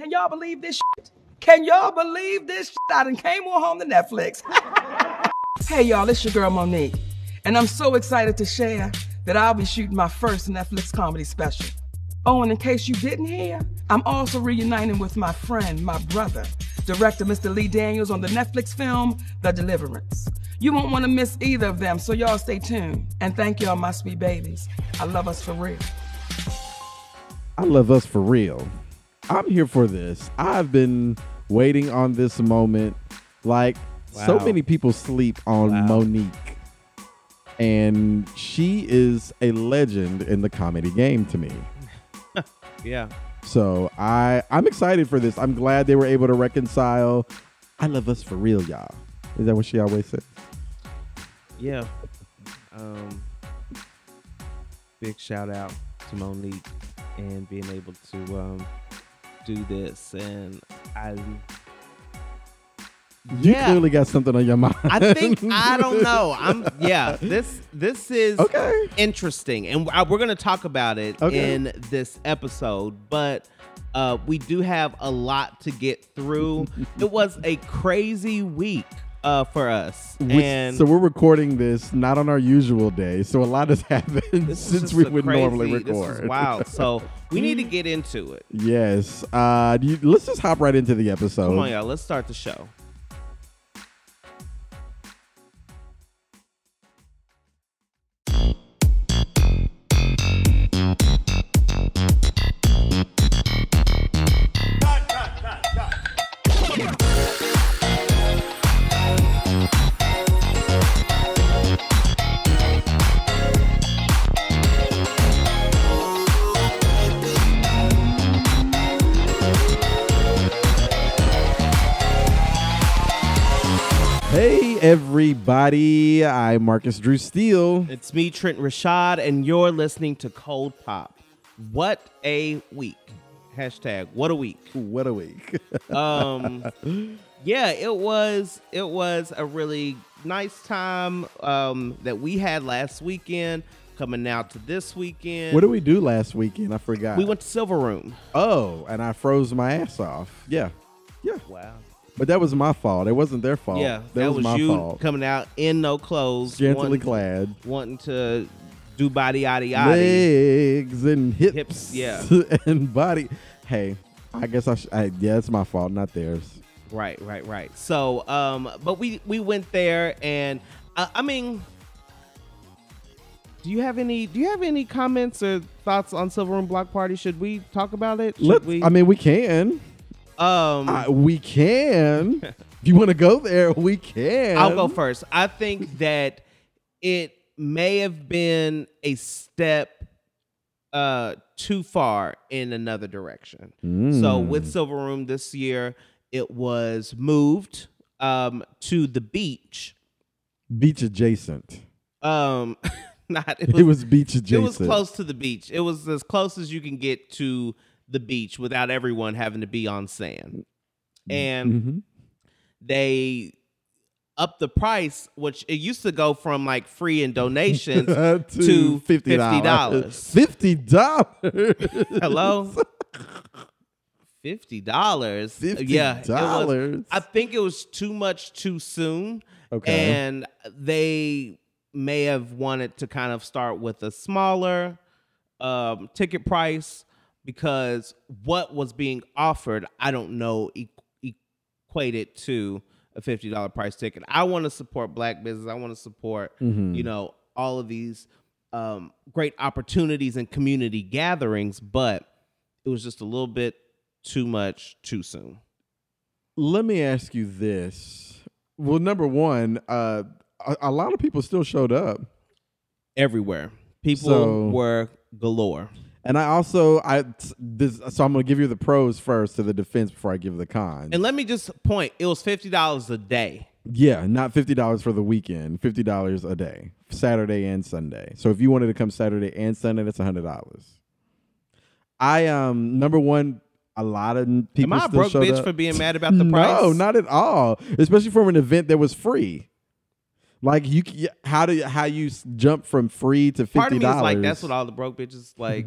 Can y'all believe this shit? Can y'all believe this shit? I done came on home to Netflix. hey y'all, it's your girl Mo'Nique. And I'm so excited to share that I'll be shooting my first Netflix comedy special. Oh, and in case you didn't hear, I'm also reuniting with my friend, my brother, director Mr. Lee Daniels on the Netflix film The Deliverance. You won't want to miss either of them, so y'all stay tuned. And thank y'all, my sweet babies. I love us for real. I love us for real. I'm here for this. I've been waiting on this moment. Like so many people sleep on Wow. Mo'Nique. And she is a legend in the comedy game to me. Yeah. So I I'm excited for this. I'm glad they were able to reconcile. I love us for real, y'all. Is that what she always says? Yeah. Um, big shout out to Mo'Nique and being able to um, do this. And I, You Yeah. clearly got something on your mind. I think I don't know. I'm yeah. This this is Okay. interesting, and I- we're gonna talk about it Okay. in this episode. But uh, we do have a lot to get through. it was a crazy week uh, for us, Which- and so we're recording this not on our usual day. So a lot has happened since we would crazy- normally record. Wow! So we need to get into it. Yes. Uh, you, let's just hop right into the episode. Come on, y'all. Let's start the show. Everybody. I'm Marcus Drew Steele. It's me, Trent Rashad, and you're listening to Cold Pop. What a week! Hashtag What a week. What a week. um yeah it was it was a really nice time um that we had last weekend coming out to this weekend what did we do last weekend? I forgot. we went to silver room Oh, and I froze my ass off. Yeah. Yeah. wow But that was my fault. It wasn't their fault. yeah That, was, my you fault. coming out in no clothes Scantily wanting, clad. wanting to do body yaddy yaddy Legs and hips. Hips, yeah. and body. Hey, I guess I, sh- I yeah, it's my fault, not theirs. Right, right, right. So, um, but we we went there, and uh, I mean, do you have any do you have any comments or thoughts on Silver Room Block Party? Should we talk about it? Should Let's, we? I mean, we can. Um, Uh, we can. if you want to go there, we can. I'll go first. I think that it may have been a step uh too far in another direction. So with Silver Room this year, it was moved um to the beach. Beach adjacent. Um not it It was, was, beach adjacent. it was close to the beach. It was as close as you can get to the beach without everyone having to be on sand. And Mhm. they upped the price, which it used to go from like free and donations to, to fifty $50. dollars. Fifty dollars. Hello? Fifty dollars. Yeah. $50? I think it was too much too soon. Okay. And they may have wanted to kind of start with a smaller um, ticket price because what was being offered, I don't know, equated to a fifty dollar price ticket. I want to support black business. I want to support, Mm-hmm. you know, all of these um, great opportunities and community gatherings, but it was just a little bit too much too soon. Let me ask you this. Well, number one, uh, a, a lot of people still showed up, Everywhere, people So- were galore. And I also I this. So I'm gonna give you the pros first to the defense before I give the cons. And let me just point: it was fifty dollars a day. Yeah, not fifty dollars for the weekend. Fifty dollars a day, Saturday and Sunday. So if you wanted to come Saturday and Sunday, that's hundred dollars. I um number one, a lot of people. Am I a broke bitch up. for being mad about the price? No, not at all. Especially for an event that was free. Like you, how do how you jump from free to fifty dollars? like, that's what all the broke bitches like.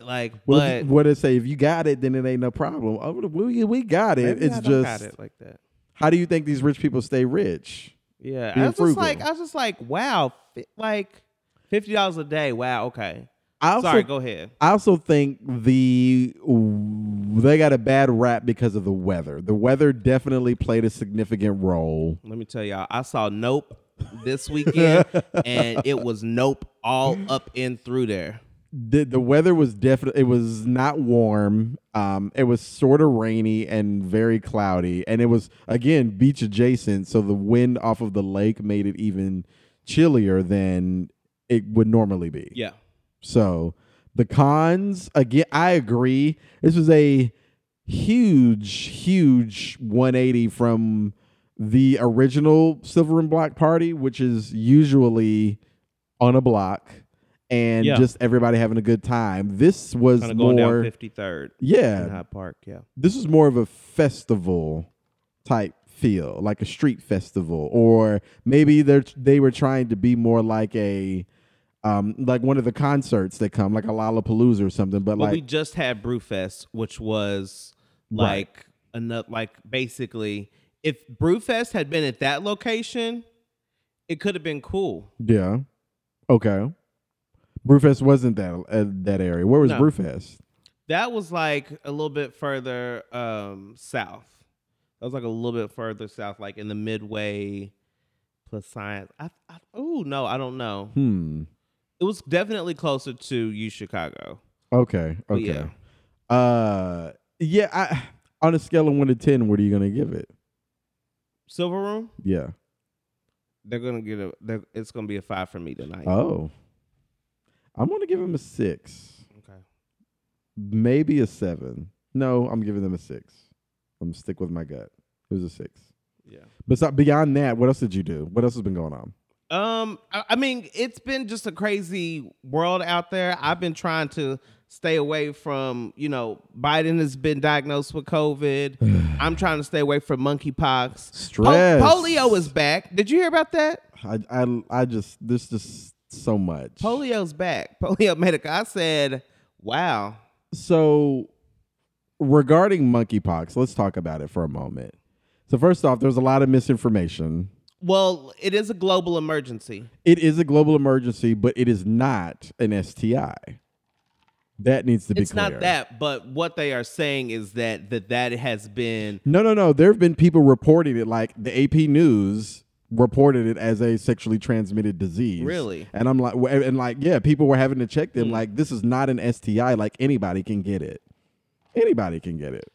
like, What but what it say? If you got it, then it ain't no problem. Oh, we we got it. it's I don't got just it like that. how do you think these rich people stay rich? Yeah, I was frugal. just like, I was just like, wow, like fifty dollars a day. Wow, okay. I also, Sorry, go ahead. I also think the they got a bad rap because of the weather. The weather definitely played a significant role. Let me tell y'all, I saw Nope this weekend, and it was Nope all up and through there. the the weather was definitely it was not warm. Um, it was sort of rainy and very cloudy, and it was again beach adjacent, so the wind off of the lake made it even chillier than it would normally be. Yeah, So the cons again, I agree. This was a huge, huge 180 from the original Silver and Black Party, which is usually on a block and Yeah. just everybody having a good time. This was kind of going down more, Third in yeah, Hyde Park. Yeah, this was more of a festival type feel, like a street festival, or maybe they they were trying to be more like a um like one of the concerts that come, like a Lollapalooza or something. But well, we just had Brewfest, which was Right. like enough, like basically, if Brewfest had been at that location, it could have been cool. yeah, okay. Brewfest wasn't that uh, that area. Where was No. Brewfest? That was like a little bit further um south. That was like a little bit further south, like in the Midway Plaisance. I, I oh no, I don't know. Hmm. It was definitely closer to you, Chicago. Okay. Okay. yeah. Uh. Yeah. I on a scale of one to ten, what are you gonna give it? Silver Room, Yeah. they're gonna get a. It's gonna be a five for me tonight. Oh. I'm gonna give him a six. okay. maybe a seven. No, I'm giving them a six. I'm gonna stick with my gut. It was a six. Yeah. But beyond that, what else did you do? What else has been going on? Um, I, I mean, it's been just a crazy world out there. I've been trying to stay away from, you know, Biden has been diagnosed with COVID. I'm trying to stay away from monkeypox. Po- Stress. polio is back. Did you hear about that? I, I, I just this just so much. Polio's back. Polio medical. I said, wow. so regarding monkeypox, let's talk about it for a moment. So first off, there's a lot of misinformation. Well, it is a global emergency. It is a global emergency, but it is not an STI. That needs to be It's clear. not that, but what they are saying is that that that has been No, no, no. There have been people reporting it, like the AP News reported it as a sexually transmitted disease. Really? And I'm like, and like, yeah, people were having to check them. Hmm. Like, this is not an STI. Like anybody can get it. Anybody can get it.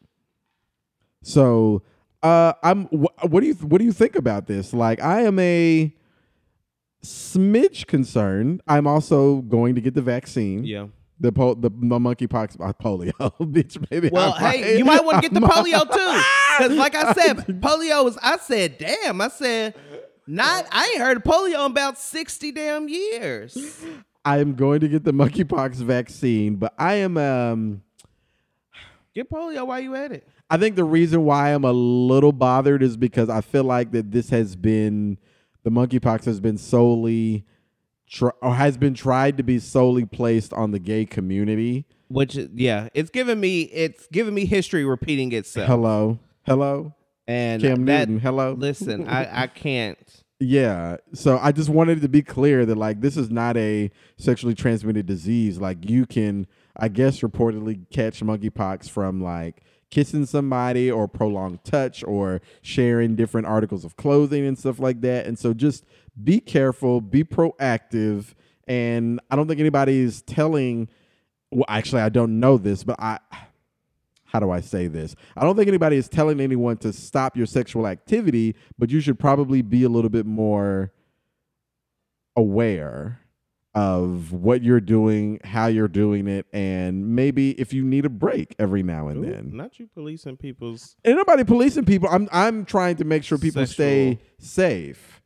So, uh, I'm. Wh- what do you What do you think about this? Like, I am a smidge concerned. I'm also going to get the vaccine. yeah. The po- the, the monkeypox uh, polio, bitch, baby. Well, I hey, you might want to get the polio too, because like I said, polio is. I said, damn. I said, not. I ain't heard of polio in about sixty damn years. I am going to get the monkeypox vaccine, but I am um Get polio while you at it. I think the reason why I'm a little bothered is because I feel like that this has been the monkeypox has been solely tr- or has been tried to be solely placed on the gay community. Which, yeah, it's giving me. It's giving me history repeating itself. Hello. Hello. And Cam that. Newton. Hello. Listen, I I can't. Yeah. So I just wanted to be clear that like this is not a sexually transmitted disease. Like you can, I guess, reportedly catch monkeypox from like kissing somebody or prolonged touch or sharing different articles of clothing and stuff like that. And so just be careful, be proactive. And I don't think anybody is telling. Well, actually, I don't know this, but I how do I say this? I don't think anybody is telling anyone to stop your sexual activity, but you should probably be a little bit more aware of what you're doing, how you're doing it, and maybe if you need a break every now and Ooh, then. not you policing people's. Ain't nobody policing people. I'm I'm trying to make sure people stay safe.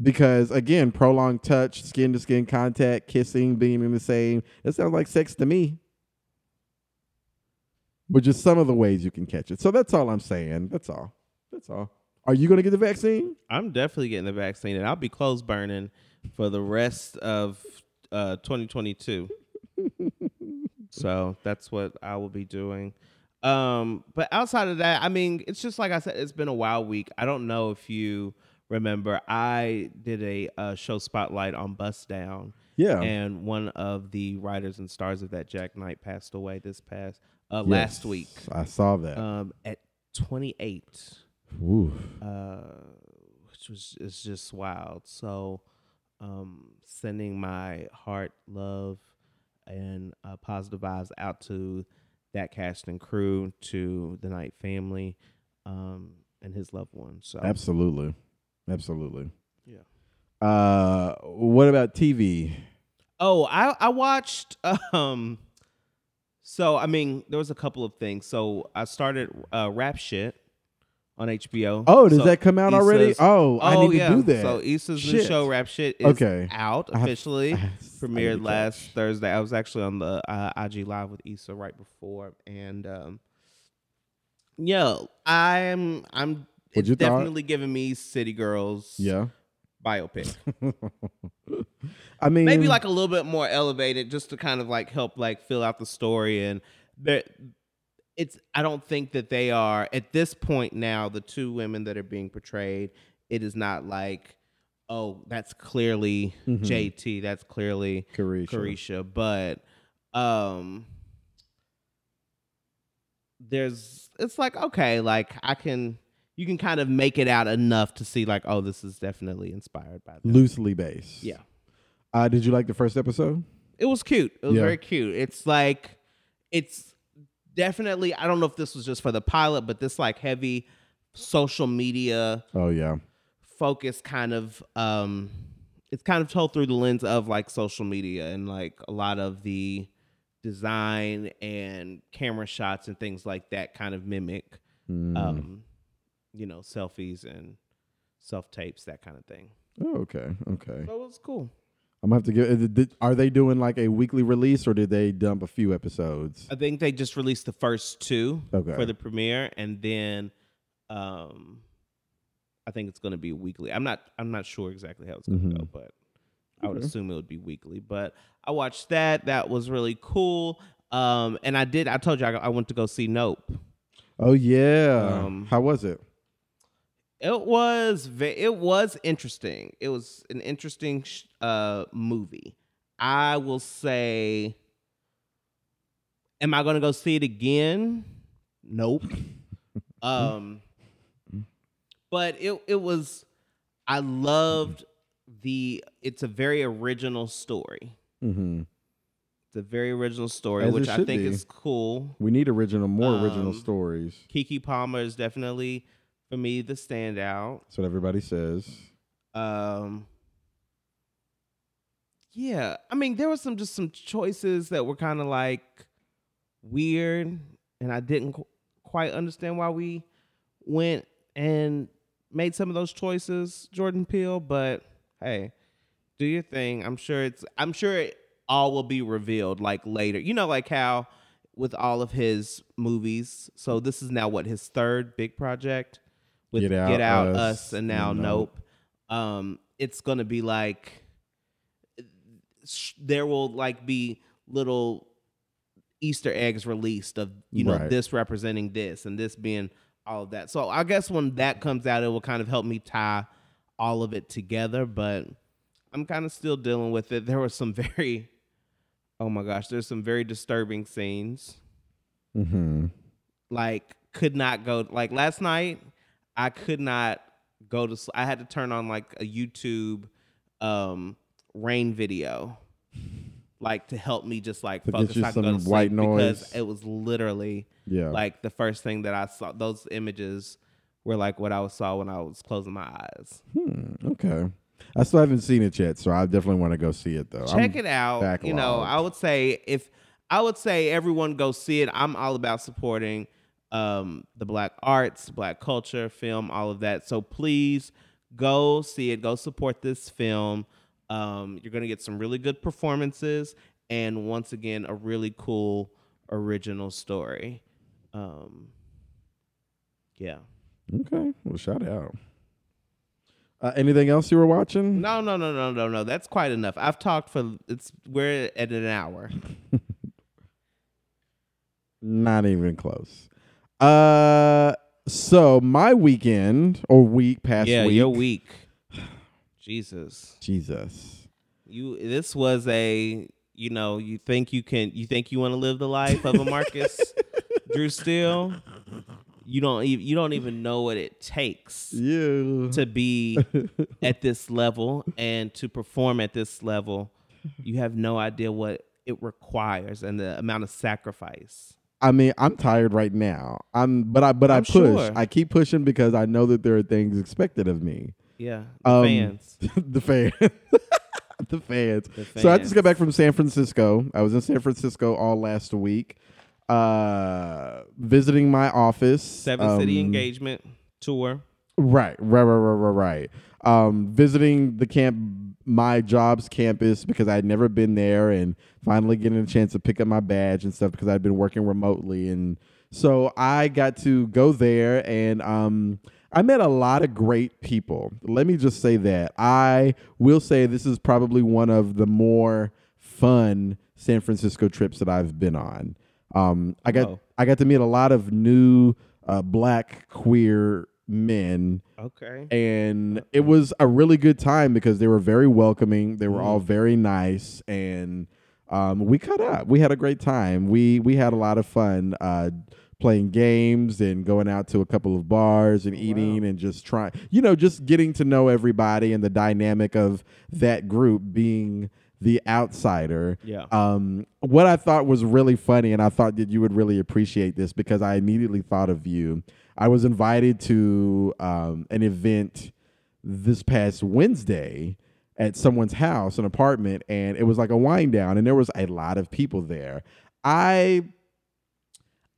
Because again, prolonged touch, skin to skin contact, kissing, being in the same, it sounds like sex to me. But just some of the ways you can catch it. So that's all I'm saying. That's all. That's all. Are you gonna get the vaccine? I'm definitely getting the vaccine, and I'll be clothes burning for the rest of uh, 2022. so that's what I will be doing. Um, but outside of that, I mean, it's just like I said, it's been a wild week. I don't know if you remember, I did a, uh show spotlight on Bust Down. Yeah. And one of the writers and stars of that, Jak Knight, passed away this past uh, last week I saw that. um, at 28 Ooh. uh, which was is just wild. So, um, sending my heart, love, and uh, positive vibes out to that cast and crew, to the Knight family, um, and his loved ones. So, Absolutely. Absolutely. yeah. Uh, what about TV? Oh, I I watched. Um, so I mean, there was a couple of things. So I started uh, rap shit on HBO. Oh, does So that come out already? Issa's- Oh, I need to do that. So Issa's new show, Rap Shit, is Okay. out officially. I have- I Premiered last catch. Thursday. I was actually on the uh, IG live with Issa right before, and um, yo, I'm I'm. It's you thought? definitely giving me City Girls Yeah. biopic. I mean, maybe like a little bit more elevated just to kind of like help like fill out the story and there it's i don't think that they are at this point now the two women that are being portrayed it is not like oh that's clearly Mhm. jt that's clearly Caresha. Caresha but um there's it's like okay like i can you can kind of make it out enough to see like oh this is definitely inspired by them. loosely based. yeah Uh, did you like the first episode? it was cute. It was Yeah. very cute. It's like it's definitely I don't know if this was just for the pilot, but this like heavy social media Oh yeah. focus kind of um it's kind of told through the lens of like social media and like a lot of the design and camera shots and things like that kind of mimic Mm. um you know selfies and self tapes that kind of thing. Oh, okay. Okay. So it was cool. I'm gonna have to give. Are they doing like a weekly release, or did they dump a few episodes? I think they just released the first two Okay. for the premiere, and then um, I think it's to be weekly. I'm not. I'm not sure exactly how it's going to Mhm. go, but I would Okay. assume it would be weekly. But I watched that. That was really cool. Um, and I did. I told you I, I went to go see Nope. Oh yeah. Um, How was it? It was. It was interesting. It was an interesting sh- uh movie. I will say. Am I going to go see it again? Nope. um, but it it was. I loved the. It's a very original story. Mm-hmm. It's a very original story, As which I think be. is cool. We need original, more original Um, stories. Keke Palmer is definitely for me the standout. That's what everybody says. Um Yeah, I mean there was some just some choices that were kind of like weird and I didn't qu- quite understand why we went and made some of those choices, Jordan Peele, but hey, do your thing. I'm sure it's I'm sure it all will be revealed like later. You know like how with all of his movies. So this is now what his third big project with Get Get Out, Out, Us, Us, and now and Nope. Um, it's gonna be like sh- there will like be little Easter eggs released of you know Right. this representing this and this being all of that. So I guess when that comes out, it will kind of help me tie all of it together. But I'm kind of still dealing with it. There was some very, oh my gosh, there's some very disturbing scenes Mm-hmm. like could not go like last night i could not go to I had to turn on like a youtube um rain video like to help me just like To get focus you I could some to sleep because it was literally Yeah. like the first thing that i saw those images were like what i saw when i was closing my eyes Hmm, okay. I still haven't seen it yet, so I definitely want to go see it though. check I'm- it out you know i would say if i would say everyone go see it i'm all about supporting um the black arts black culture film all of that so please go see it go support this film um you're gonna get some really good performances and once again a really cool original story um yeah Okay. Well, shout out. Uh, anything else you were watching? No, no, no, no, no, no. That's quite enough. I've talked for it's we're at an hour. Not even close. Uh, so my weekend or week past yeah, week. your week. Jesus. Jesus. You this was a you know, you think you can you think you want to live the life of a Marcus Drew Steele. You don't even you don't even know what it takes Yeah. to be at this level and to perform at this level. You have no idea what it requires and the amount of sacrifice. I mean, I'm tired right now. I'm, but I, but I I'm push. sure. I keep pushing because I know that there are things expected of me. Yeah, the Um, fans. the fan. the fans. The So I just got fans. back from San Francisco. I was in San Francisco all last week, uh, visiting my office. Seven City um, Engagement tour. Right, right, right, right, right, right. Um, visiting the camp, my job's campus because I'd never been there, and finally getting a chance to pick up my badge and stuff because I'd been working remotely, and so I got to go there, and um, I met a lot of great people. Let me just say that I will say this is probably one of the more fun San Francisco trips that I've been on. Um, I got Oh. I got to meet a lot of new uh, black queer men Okay. and it was a really good time because they were very welcoming they were Mm. all very nice and um, we cut up we had a great time we we had a lot of fun uh, playing games and going out to a couple of bars and eating and just trying you know just getting to know everybody and the dynamic of that group being the outsider Yeah. um, what I thought was really funny, and I thought that you would really appreciate this because I immediately thought of you. I was invited to um, an event this past Wednesday at someone's house, an apartment, and it was like a wind down, and there was a lot of people there. I,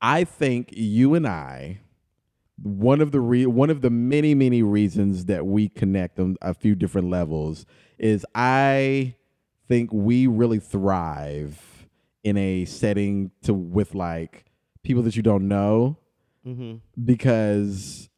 I think you and I, one of the re- one of the many many reasons that we connect on a few different levels is I think we really thrive in a setting to with like people that you don't know Mm-hmm. because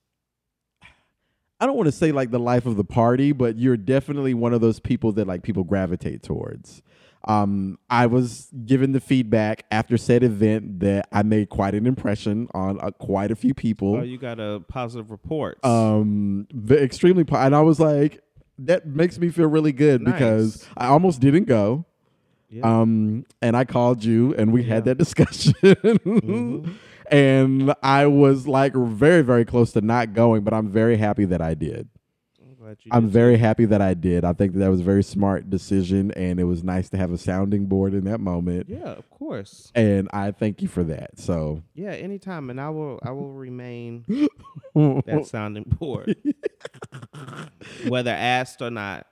I don't want to say like the life of the party, but you're definitely one of those people that like people gravitate towards. Um, I was given the feedback after said event that I made quite an impression on uh, quite a few people. Oh, you got a positive report. um, the extremely, po- and I was like, that makes me feel really good because I almost didn't go. yeah. Um, and I called you and we had that discussion. Mhm. And I was like very, very close to not going, but I'm very happy that I did. I'm I'm did very happy that I did. I think that, that was a very smart decision, and it was nice to have a sounding board in that moment. Yeah, of course. And I thank you for that. So, Yeah, anytime, and I will. I will remain that sounding board, whether asked or not.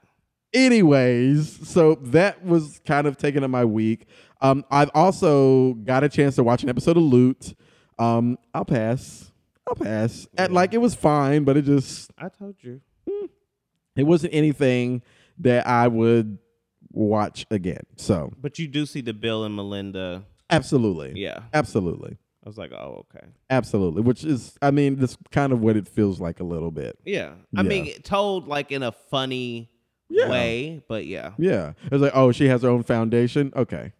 anyways, so that was kind of taking up my week. Um, I've also got a chance to watch an episode of Loot. Um, I'll pass. I'll pass. At, like it was fine, but it just I told you. it wasn't anything that I would watch again. So But you do see the Bill and Melinda. absolutely, Yeah, absolutely, I was like, oh, okay. absolutely. Which is, I mean, that's kind of what it feels like a little bit. Yeah, I Yeah. mean, told like in a funny Yeah. way, but yeah. Yeah. It was like, oh, she has her own foundation. Okay.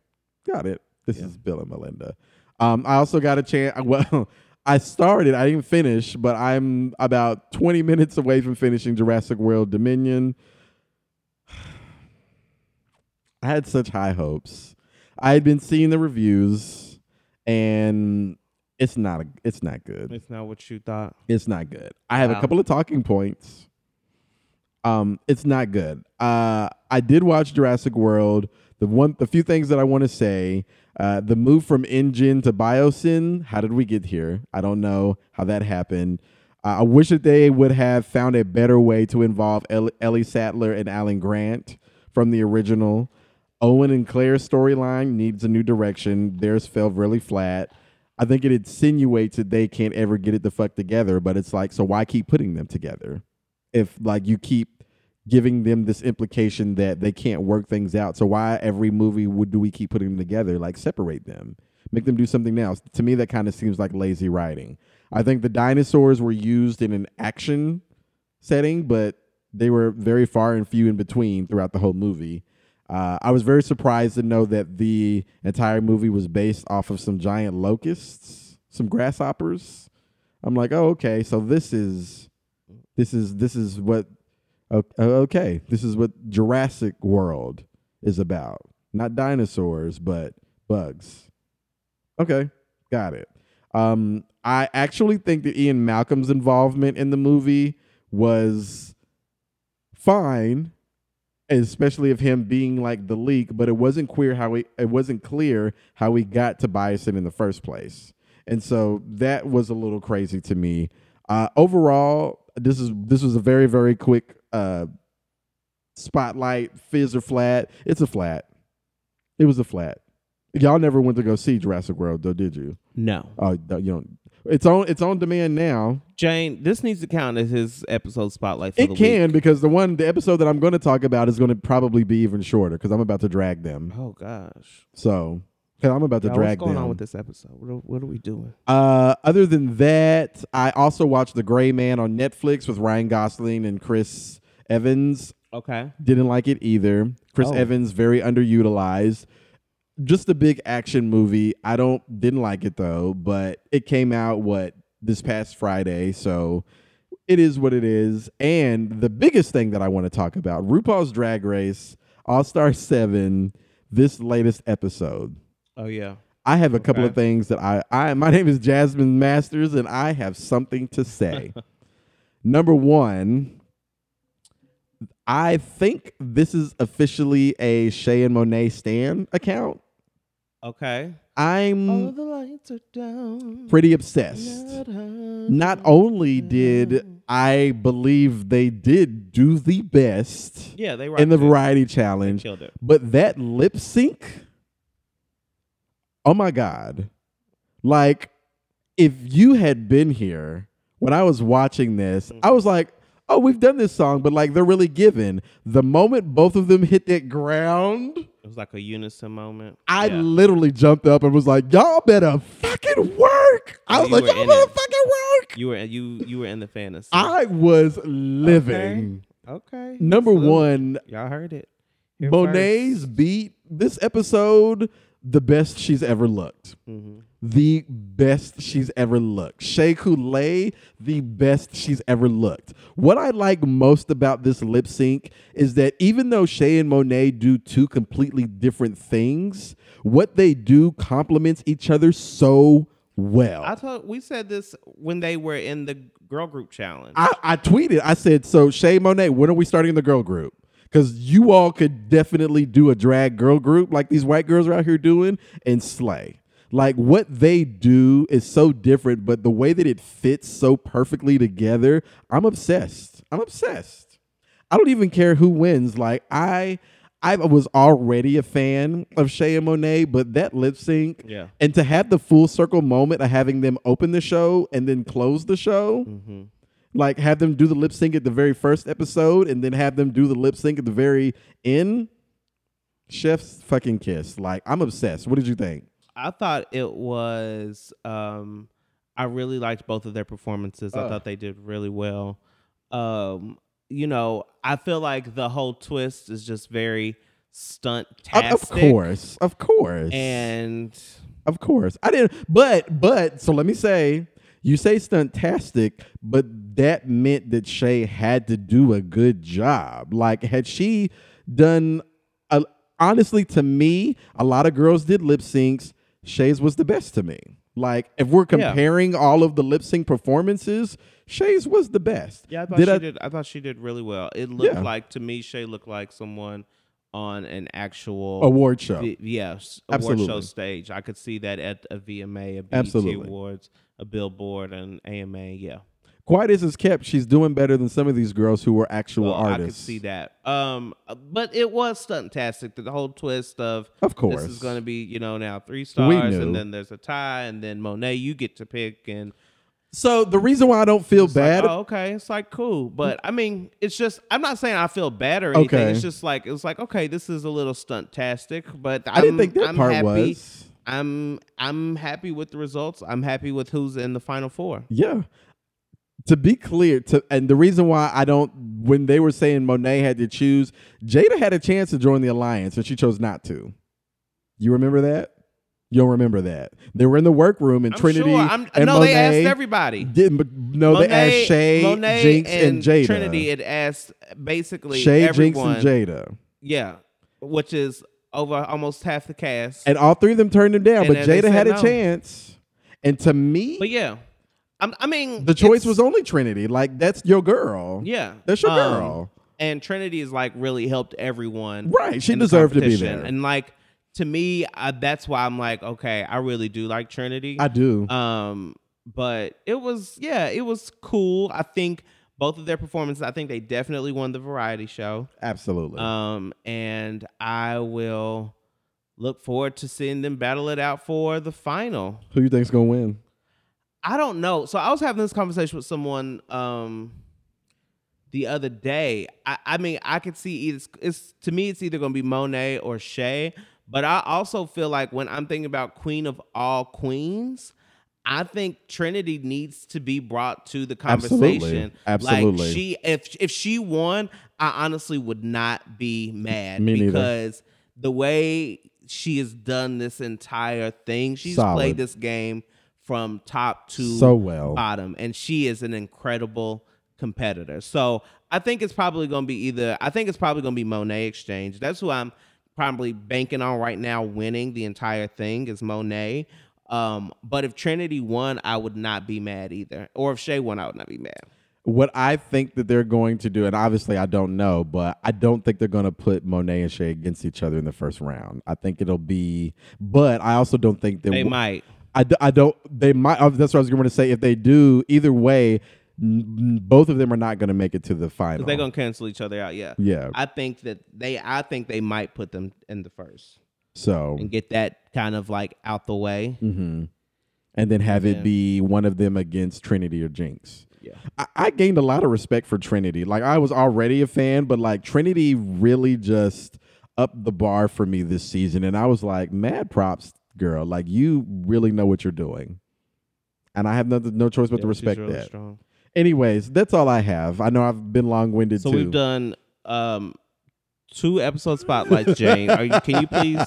Got it. This Yeah. is Bill and Melinda. Um, I also got a chance. Well, I started, I didn't finish, but I'm about 20 minutes away from finishing Jurassic World Dominion. I had such high hopes. I had been seeing the reviews and it's not a, it's not good. It's not what you thought. It's not good. I have a couple of talking points. Um, it's not good. Uh, I did watch Jurassic World. The one, the few things that I want to say. Uh, the move from InGen to biosyn. How did we get here? I don't know how that happened. Uh, I wish that they would have found a better way to involve El- Ellie Sattler and Alan Grant from the original. Owen and Claire's storyline needs a new direction. Theirs fell really flat. I think it insinuates that they can't ever get it the fuck together, but it's like, so why keep putting them together? If like you keep giving them this implication that they can't work things out, so why every movie would do we keep putting them together? Like separate them. Make them do something else. To me, that kind of seems like lazy writing. I think the dinosaurs were used in an action setting, but they were very far and few in between throughout the whole movie. Uh, I was very surprised to know that the entire movie was based off of some giant locusts, some grasshoppers. I'm like, oh, okay, so this is, this is, this is what, okay, this is what Jurassic World is about. Not dinosaurs, but bugs. Okay, got it. Um, I actually think that Ian Malcolm's involvement in the movie was fine, especially of him being like the leak, but it wasn't clear how he it wasn't clear how he got to Biosyn in the first place. And so that was a little crazy to me. Uh, overall, this is this was a very very quick uh, spotlight. Fizz or flat? It's a flat. It was a flat. Y'all never went to go see Jurassic World, though, did you? No. Oh, no, you don't. It's on. It's on demand now. Jane, this needs to count as his episode spotlight for It can week. because the one, the episode that I'm going to talk about is going to probably be even shorter because I'm about to drag them. Oh gosh. So, because I'm about to Y'all, drag what's going them. on with this episode? What are, what are we doing? Uh, other than that, I also watched The Gray Man on Netflix with Ryan Gosling and Chris Evans. Okay. Didn't like it either. Chris Oh. Evans very underutilized. Just a big action movie. I don't didn't like it though, but it came out what this past Friday, so it is what it is. And the biggest thing that I want to talk about, RuPaul's Drag Race All Star 7, this latest episode. Oh yeah. I have a couple of things that I, I my name is Jasmine Masters and I have something to say. Number one, I think this is officially a Shea and Monet Stan account. Okay. I'm All the lights are down. pretty obsessed. Not only did I believe they did do the best Yeah, they in the it. variety challenge, killed it. but that lip sync, oh my God. Like, if you had been here when I was watching this, I was like, oh, we've done this song, but like they're really giving. The moment both of them hit that ground, It was like a unison moment. I Yeah. literally jumped up and was like, y'all better fucking work. I Oh, was like, y'all better it. fucking work. You were you you were in the fantasy. I was living. okay. Number Salute. one, Y'all heard it. Here Monet's beat this episode the best she's ever looked. Mm-hmm. The best she's ever looked. Shea Coulee, the best she's ever looked. What I like most about this lip sync is that even though Shea and Monet do two completely different things, what they do complements each other so well. I thought we said this when they were in the girl group challenge. I, I tweeted, I said, so Shea Monet, when are we starting the girl group? Because you all could definitely do a drag girl group like these white girls are out here doing and slay. Like what they do is so different, but the way that it fits so perfectly together, I'm obsessed. I'm obsessed. I don't even care who wins. Like I I was already a fan of Shea and Monet, but that lip sync Yeah. and to have the full circle moment of having them open the show and then close the show, mm-hmm. like have them do the lip sync at the very first episode and then have them do the lip sync at the very end. Chef's fucking kiss. Like I'm obsessed. What did you think? I thought it was. Um, I really liked both of their performances. I thought they did really well. Um, you know, I feel like the whole twist is just very stunt Of, of course, of course, and of course. I didn't, but but so let me say, you say stuntastic, but that meant that Shea had to do a good job. Like had she done, a, honestly, to me, a lot of girls did lip syncs. Shea's was the best to me. Like if we're Yeah. comparing all of the lip sync performances, Shea's was the best. yeah, I thought Did she I- did. I thought she did really well. It looked Yeah. like to me, Shea looked like someone on an actual Award show. V- yes, award show stage. I could see that at a VMA, a BET Absolutely. Awards, a Billboard, an AMA. Yeah, Quiet as is kept, she's doing better than some of these girls who were actual well, artists. I could see that. Um, but it was stuntastic. The whole twist of Of course. this is going to be you know now three stars, and then there's a tie, and then Monet you get to pick, and So the reason why I don't feel it's like, bad, oh, okay, it's like cool, but I mean, it's just I'm not saying I feel bad or anything. Okay. It's just like it's like okay, this is a little stuntastic, but I didn't think that I'm part happy. was. I'm I'm happy with the results. I'm happy with who's in the final four. Yeah. To be clear, to and the reason why I don't when they were saying Monet had to choose, Jaida had a chance to join the alliance and she chose not to. You remember that? You don't remember that? They were in the workroom and I'm Trinity sure. I'm, and no, Monet they asked everybody. Didn't but no, they asked Shea, Monet Jinx, and, Jaida. Trinity had asked basically Shea, everyone. Jinx, and Jaida. Yeah, which is over almost half the cast. And all three of them turned him down, And but Jaida had a no. chance. And to me, but yeah, I'm, I mean, the choice was only Trinity. Like that's your girl. yeah, That's your um, girl. And Trinity has like really helped everyone. Right, she deserved to be there. And like to me, I, that's why I'm like, okay, I really do like Trinity. I do. Um, but it was yeah, it was cool. I think both of their performances. I think they definitely won the variety show. Absolutely. Um, and I will look forward to seeing them battle it out for the final. Who you think's gonna win? I don't know. So I was having this conversation with someone um the other day. I, I mean, I could see either it's to me it's either gonna be Monet or Shea, but I also feel like when I'm thinking about Queen of all queens, I think Trinity needs to be brought to the conversation. Absolutely. Absolutely. Like she if if she won, I honestly would not be mad Me neither. because the way she has done this entire thing, she's Solid. played this game from top to So well. bottom, and she is an incredible competitor. So I think it's probably going to be either. I think it's probably going to be Monet X Change. That's who I'm probably banking on right now, winning the entire thing is Monet. Um, but if Trinity won, I would not be mad either. Or if Shea won, I would not be mad. What I think that they're going to do, and obviously I don't know, but I don't think they're going to put Monet and Shea against each other in the first round. I think it'll be, but I also don't think that They might. I, d- I don't. They might. uh, That's what I was going to say. If they do, either way, n- both of them are not going to make it to the final. They're gonna cancel each other out. Yeah. Yeah. I think that they. I think they might put them in the first so, and get that kind of like out the way. mhm. and then have Yeah. it be one of them against Trinity or Jinx. Yeah. I, I gained a lot of respect for Trinity. Like I was already a fan, but like Trinity really just upped the bar for me this season, and I was like, mad props, girl. Like you really know what you're doing, and I have no, no choice but to Yeah, she's respect really that. strong. Anyways, that's all I have. I know I've been long winded So too. we've done um two episode spotlights, Jane. Are you can you please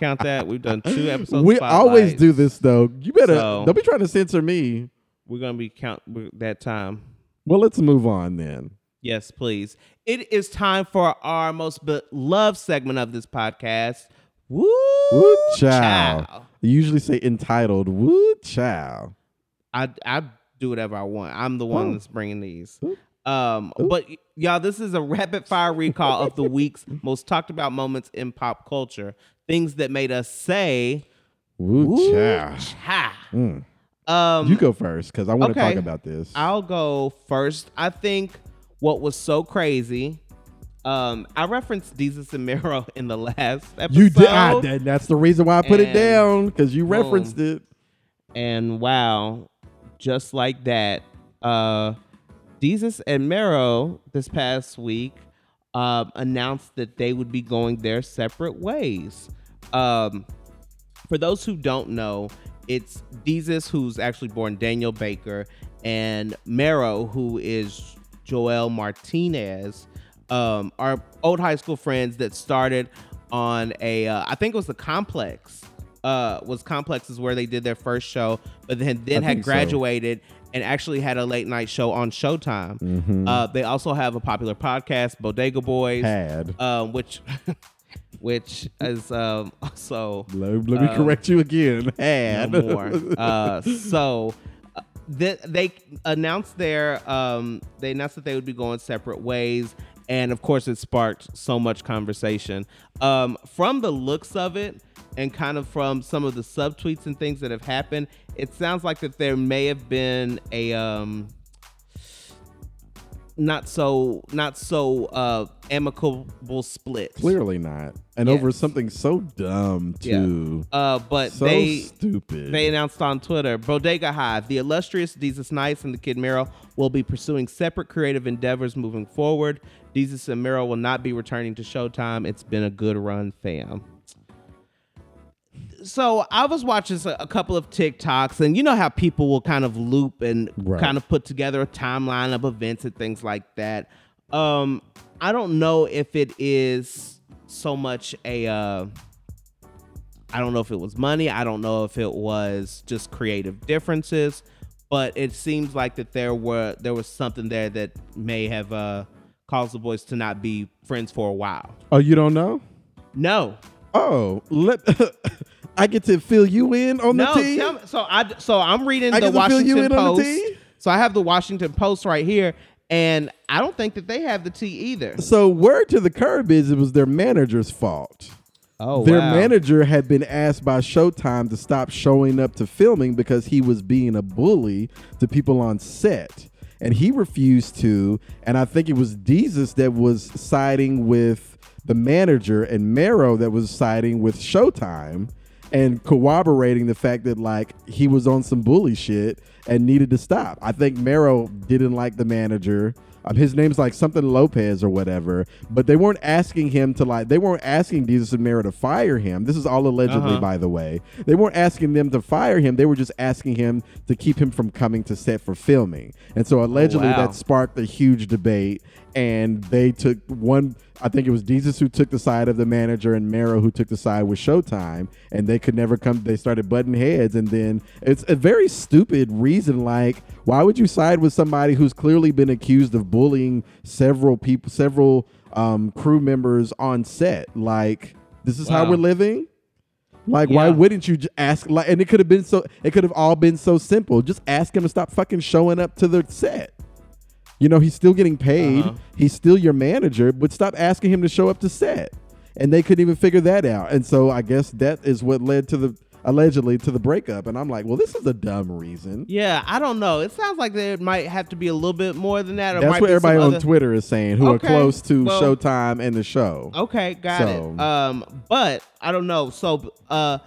count that? We've done two episodes. we always do this though. You better So- don't be trying to censor me. We're gonna be count that time. Well, let's move on then. Yes, please. It is time for our most beloved segment of this podcast. Woo, Woo chow. chow. You usually say entitled. Woo chow. I I do whatever I want. I'm the one Oh. that's bringing these. Ooh. Um, but y'all, this is a rapid fire recall of the week's most talked about moments in pop culture. Things that made us say, Woo, "Woo, chow. cha." Mm. Um, You go first because I want to okay. talk about this. I'll go first. I think what was so crazy. Um, I referenced Desus and Mero in the last episode. you did. I, that, that's the reason why I put it down because you boom. referenced it. And wow, just like that, uh, Desus and Mero this past week um, announced that they would be going their separate ways. Um, for those who don't know, it's Desus who's actually born Daniel Baker and Mero who is Joel Martinez, um, are old high school friends that started on a uh, I think it was the Complex. Uh, was Complexes where they did their first show, but then then I had think so. graduated and actually had a late night show on Showtime. Mm-hmm. Uh, they also have a popular podcast, Bodega Boys, Had. um, which which is um, also Let, let me um, correct you again. Had. no more. Uh, so uh, th- they announced their um, they announced that they would be going separate ways, and of course, it sparked so much conversation. Um, from the looks of it, and kind of from some of the subtweets and things that have happened, it sounds like that there may have been a um, not so not so uh, amicable split. Clearly not. And Yes. over something so dumb too. Yeah. Uh, but so they stupid. They announced on Twitter, Bodega Hive, the illustrious Desus Nice and the Kid Mero will be pursuing separate creative endeavors moving forward. Desus and Mero will not be returning to Showtime. It's been a good run, fam. So I was watching a couple of TikToks, and you know how people will kind of loop and Right. kind of put together a timeline of events and things like that. Um, I don't know if it is so much a. Uh, I don't know if it was money. I don't know if it was just creative differences, but it seems like that there were there was something there that may have uh, caused the boys to not be friends for a while. Oh, you don't know? No, Oh, let I get to fill you in on no. the tea. Tell me, so I so I'm reading I the get fill you Washington in on the Post. tea? So I have the Washington Post right here, and I don't think that they have the tea either. So word to the curb is it was their manager's fault. Oh, their wow. manager had been asked by Showtime to stop showing up to filming because he was being a bully to people on set. And he refused to. And I think it was Desus that was siding with the manager and Mero that was siding with Showtime and corroborating the fact that like he was on some bully shit and needed to stop. I think Mero didn't like the manager. Um, his name's like something Lopez or whatever, but they weren't asking him to like. They weren't asking Desus and Mero to fire him. This is all allegedly, Uh-huh. by the way. They weren't asking them to fire him. They were just asking him to keep him from coming to set for filming. And so allegedly, wow. that sparked a huge debate. And they took one. I think it was Desus who took the side of the manager and Mero who took the side with Showtime, and they could never come. They started butting heads, and then it's a very stupid reason. Like, why would you side with somebody who's clearly been accused of bullying several people, several um, crew members on set? Like, this is how we're living. Like, why wouldn't you j- ask? Like, and it could have been so. It could have all been so simple. Just ask him to stop fucking showing up to the set. You know, he's still getting paid. Uh-huh. He's still your manager, but stop asking him to show up to set. And they couldn't even figure that out. And so I guess that is what led to the allegedly to the breakup. And I'm like, well, this is a dumb reason. Yeah, I don't know. It sounds like there might have to be a little bit more than that. Or That's might what everybody on other- Twitter is saying, who Okay, are close to well- Showtime and the show. Okay, got So- it. Um, but I don't know. So, uh,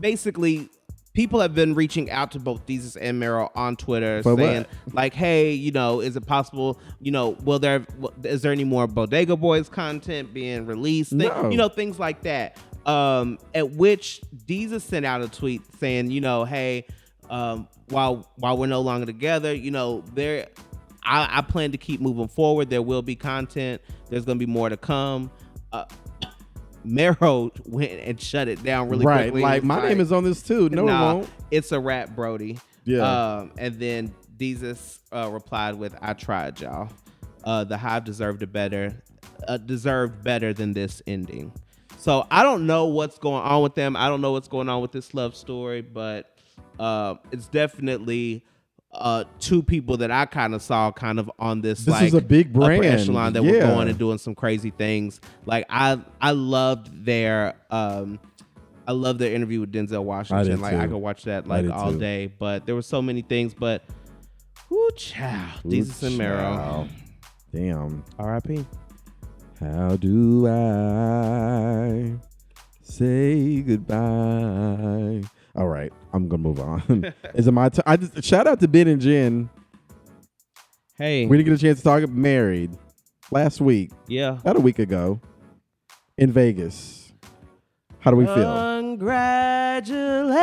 basically, people have been reaching out to both Desus and Mero on Twitter, For saying what? like, "Hey, you know, is it possible? You know, will there is there any more Bodega Boys content being released? No. You know, things like that." Um, at which Desus sent out a tweet saying, "You know, hey, um, while while we're no longer together, you know, there." I, I plan to keep moving forward. There will be content. There's going to be more to come. Uh, Mero went and shut it down really right. quickly. Like, my name is on this too. No, nah, it won't. It's a rap, Brody. Yeah. Um, and then Desus uh, replied with, "I tried, y'all. Uh, the Hive deserved a better, uh, deserved better than this ending." So I don't know what's going on with them. I don't know what's going on with this love story, but uh, it's definitely uh, two people that I kind of saw kind of on this. This like, is a big brand. echelon that were Yeah. going and doing some crazy things. Like I, I loved their. Um, I love their interview with Denzel Washington. did like I could watch that like all too. day. But there were so many things. But, whoo, child, Desus and Mero. Child. Damn. R.I.P. How do I say goodbye? All right, I'm gonna move on. Is it my turn? I just shout out to Ben and Jen. Hey, We didn't get a chance to talk. Married last week, yeah. about a week ago, in Vegas. How do we feel? Congratulations.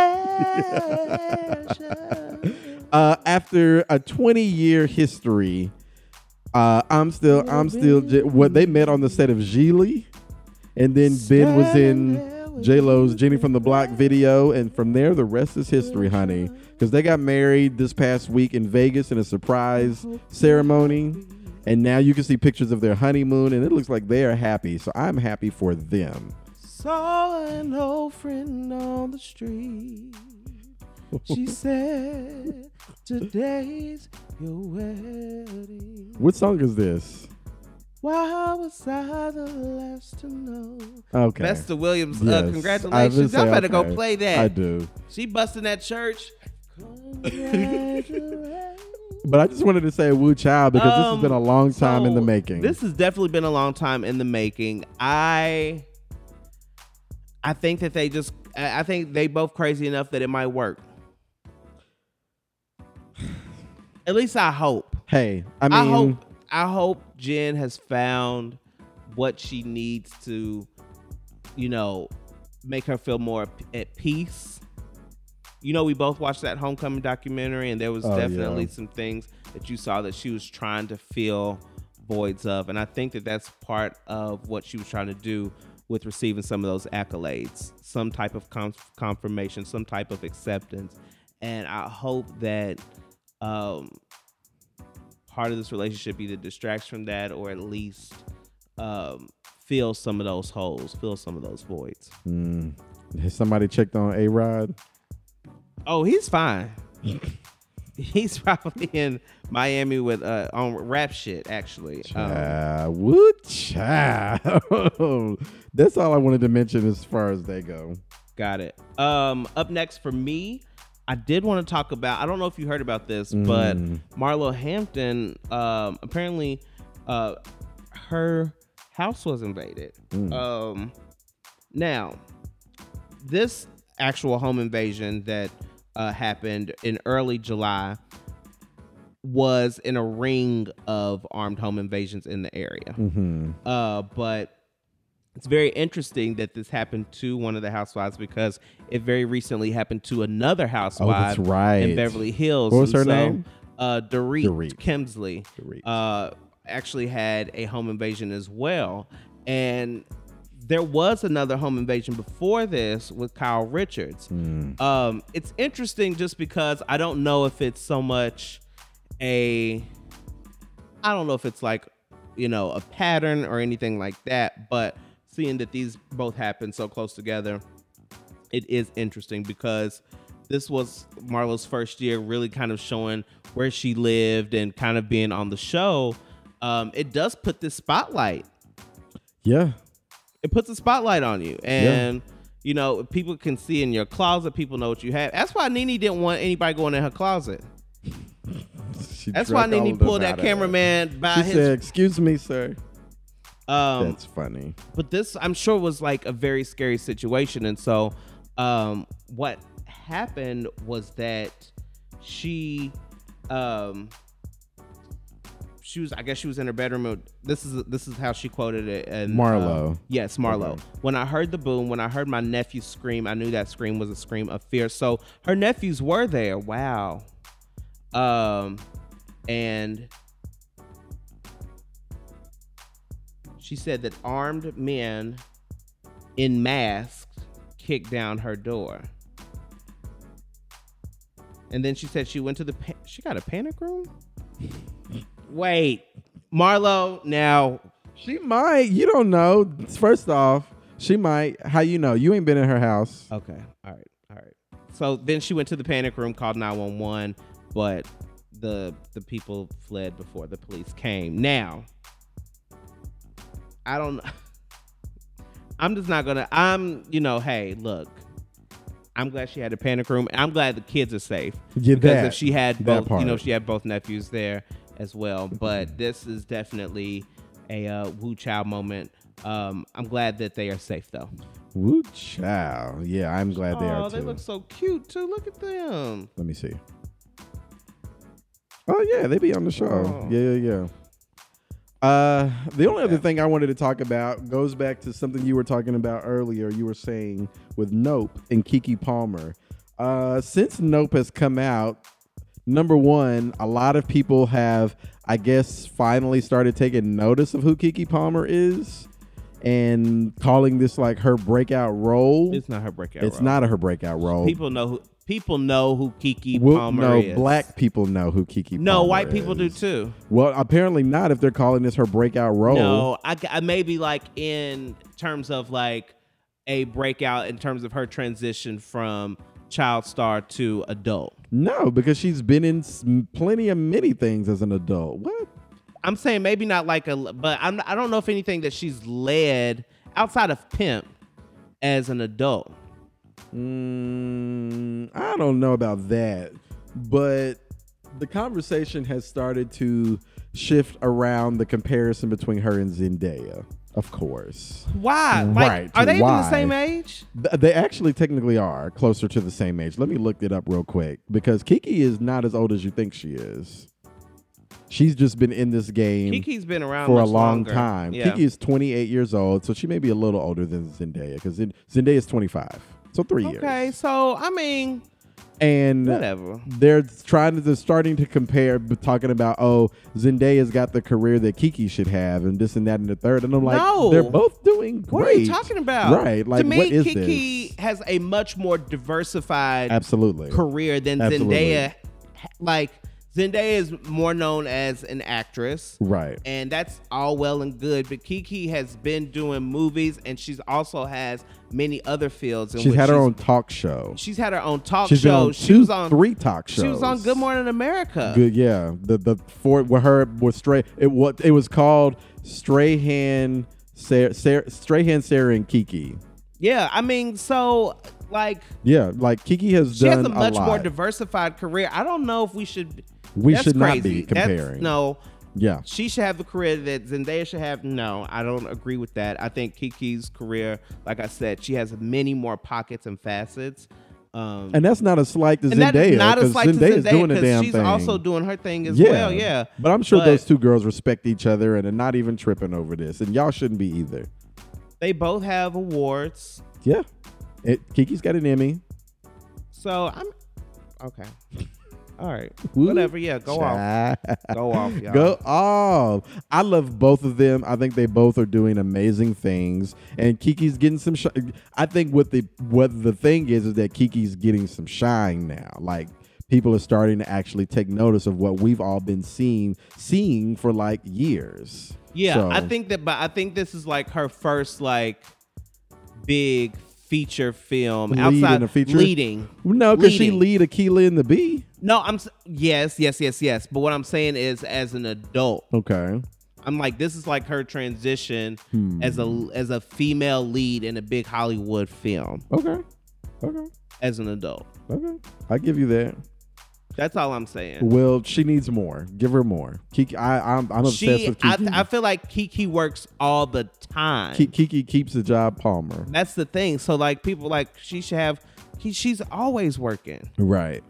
Uh, after a 20 year history, uh, I'm still, I'm still. J- What they met on the set of Gigli, and then Ben was in J Lo's Jenny from the Block video, and from there the rest is history, honey. Because they got married this past week in Vegas in a surprise ceremony, and now you can see pictures of their honeymoon, and it looks like they are happy. So I'm happy for them. Saw an old friend on the street. She said, Today's your wedding. What song is this? Why was I the last to know? Okay. Vesta Williams, Yes. uh, I was congratulations. gonna I say, better go play that. I do. She busting that church. But I just wanted to say Woo Child because this has Um, been a long time in the making. This has definitely been a long time in the making. I I think that they just I I think they both crazy enough that it might work. At least I hope. hey, I mean I, mean, hope I hope Jen has found what she needs to, you know, make her feel more at peace. You know, we both watched that homecoming documentary, and there was Oh, definitely yeah. some things that you saw that she was trying to fill voids of, and I think that that's part of what she was trying to do with receiving some of those accolades, some type of conf- confirmation, some type of acceptance, and I hope that um, part of this relationship either distracts from that or at least um, fills some of those holes, fills some of those voids. Mm. Has somebody checked on A Rod? Oh, he's fine. he's probably in Miami with uh on rap shit actually. Um, Child, wood child. That's all I wanted to mention as far as they go. got it. Um up next for me, I did want to talk about I don't know if you heard about this, but Mm. Marlo Hampton um apparently uh her house was invaded. Mm. Um now this actual home invasion that uh, happened in early July was in a ring of armed home invasions in the area. hmm Uh, but it's very interesting that this happened to one of the housewives because it very recently happened to another housewife Oh, right. in Beverly Hills. What was And her so, name? Uh, Dorit, Dorit. Kemsley Dorit. uh, actually had a home invasion as well. And there was another home invasion before this with Kyle Richards. Mm. Um, it's interesting just because I don't know if it's so much a I don't know if it's like, you know, a pattern or anything like that, but seeing that these both happen so close together, it is interesting because this was Marlo's first year really kind of showing where she lived and kind of being on the show. Um, it does put this spotlight Yeah. it puts a spotlight on you and you know people can see in your closet people know what you have that's why Nene didn't want anybody going in her closet She that's why Nene pulled that out of there. cameraman by She his said, "Excuse me, sir." Um That's funny. but this i'm sure was like a very scary situation. And so um what happened was that she um she was i guess she was in her bedroom. This is this is how she quoted it. And Marlo. uh, yes marlo. Okay. when i heard the boom when i heard my nephew scream i knew that scream was a scream of fear. So her nephews were there. Wow. Um and she said that armed men in masks kicked down her door. And then she said she went to the pa- she got a panic room. Wait, Marlo. Now She might. You don't know. First off, she might. How you know? You ain't been in her house. Okay. All right. All right. So then she went to the panic room, called 911, but the the people fled before the police came. Now, I don't know. I'm just not going to I'm, you know, hey, look. I'm glad she had a panic room. I'm glad the kids are safe. Yeah, because that- if she had both, you know, she had both nephews there as well. But this is definitely a uh, Wu Chow moment. Um, I'm glad that they are safe though. Woo chow. Yeah, I'm glad they are safe. oh, they look so cute too. Look at them. Let me see. Oh yeah, they be on the show. Oh. Yeah, yeah, yeah. Uh, the only other thing I wanted to talk about goes back to something you were talking about earlier. You were saying with Nope and Keke Palmer. Uh, since Nope has come out, number one, a lot of people have, I guess, finally started taking notice of who Keke Palmer is and calling this like her breakout role. It's not her breakout. It's role. not her breakout role. People know who. People know who Keke Well, Palmer no, is. black people know who Keke. No, Palmer white people do too. Well, apparently not. If they're calling this her breakout role, No, I, I maybe like in terms of like a breakout in terms of her transition from child star to adult. no, because she's been in plenty of many things as an adult. What? I'm saying maybe not like a, but I'm I don't know if anything that she's led outside of Pimp as an adult. Mm, I don't know about that, but the conversation has started to shift around the comparison between her and Zendaya. Of course, Why? Like, Right, Are they even the same age? Th- they actually technically are closer to the same age. Let me look it up real quick because Keke is not as old as you think she is. She's just been in this game Keke's been around for a long longer. time. Yeah. Keke is 28 years old, so she may be a little older than Zendaya because Zendaya is 25. So three years. okay, so I mean, And whatever. they're trying to they're starting to compare but talking about oh Zendaya's got the career that Keke should have and this and that and the third and I'm like No. they're both doing great. What are you talking about? Right. Like to me, what is Keke this? has a much more diversified Absolutely. career than Absolutely. Zendaya. Like Zendaya is more known as an actress. Right. And that's all well and good, but Keke has been doing movies, and she's also has many other fields. In She's had her she's- own talk show. She's had her own talk She's been show. on she two, was on three talk shows. She was on Good Morning America. Good, yeah. The the for with her was stray. It what it was called Strahan, Sarah, Sarah, Strahan, Sarah, and Keke. Yeah, I mean, so like Yeah, like Keke has she done has a much lot. more diversified career. I don't know if we should. We that's should not crazy. be That's- comparing. no, Yeah, she should have the career that Zendaya should have. No, I don't agree with that. I think Keke's career, like I said, she has many more pockets and facets. Um, and that's not a slight to and that is Zendaya not a slight to Zendaya is Zendaya doing 'cause damn she's thing. also doing her thing as yeah, well. Yeah, But I'm sure But- those two girls respect each other and are not even tripping over this, and y'all shouldn't be either. they both have awards. Yeah, it, Keke's got an Emmy. So I'm okay. All right, Woo. whatever. Yeah, go off. Go off, y'all. Go off. I love both of them. I think they both are doing amazing things, and Keke's getting some. Sh- I think what the what the thing is is that Keke's getting some shine now. Like people are starting to actually take notice of what we've all been seeing seeing for like years. Yeah, So- I think that, but I think this is like her first like big feature film Lead outside feature? leading. No, because she lead Akeelah and the Bee. No, I'm yes, yes, yes, yes. But what I'm saying is, as an adult, Okay. I'm like, this is like her transition Hmm. as a as a female lead in a big Hollywood film Okay. Okay. as an adult. Okay. I give you that. That's all I'm saying. Well, she needs more. Give her more. Keke, I, I'm, I'm obsessed She, with I, Keke. I feel like Keke works all the time. Ki- Kiki keeps the job Palmer. That's the thing. So like, people like she should have. He, she's always working. Right.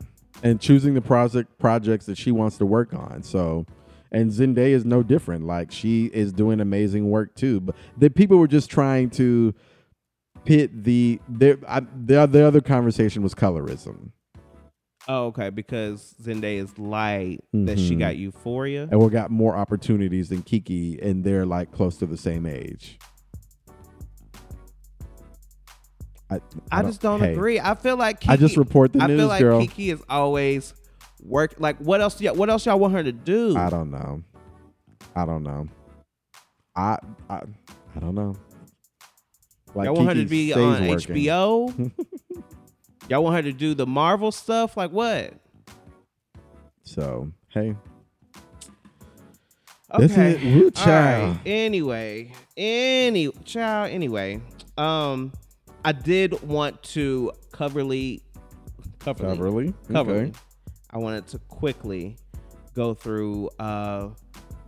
And choosing the project projects that she wants to work on. So and Zendaya is no different. Like she is doing amazing work too. But the people were just trying to pit the their I, the, the other conversation was colorism. Oh, okay. Because Zendaya is light, that she Mhm. got euphoria. And we got more opportunities than Keke and they're like close to the same age. I, I just don't hey, agree. I feel like Keke, I just report the I news, feel like girl. Keke is always work. Like, what else? Y'all, what else y'all want her to do? I don't know. I don't know. I I, I don't know. Like y'all want her to Keke be stays on working. HBO? y'all want her to do the Marvel stuff? Like what? So hey, This Okay. is- woo, child. right. Anyway, any child. Anyway, um, I did want to coverly, coverly, Coverly. coverly. Okay. I wanted to quickly go through uh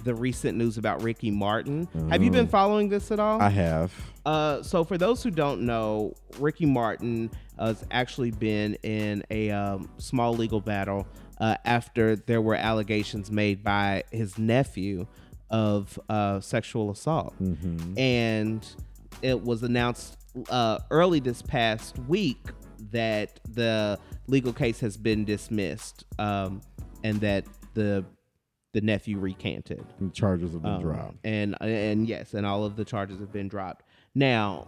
the recent news about Ricky Martin. Have you been following this at all? I have. Uh, so for those who don't know, Ricky Martin has actually been in a um, small legal battle uh, after there were allegations made by his nephew of uh, sexual assault, and it was announced uh, early this past week that the legal case has been dismissed um, and that the the nephew recanted. And charges have been Um, dropped. And and yes, and all of the charges have been dropped. Now,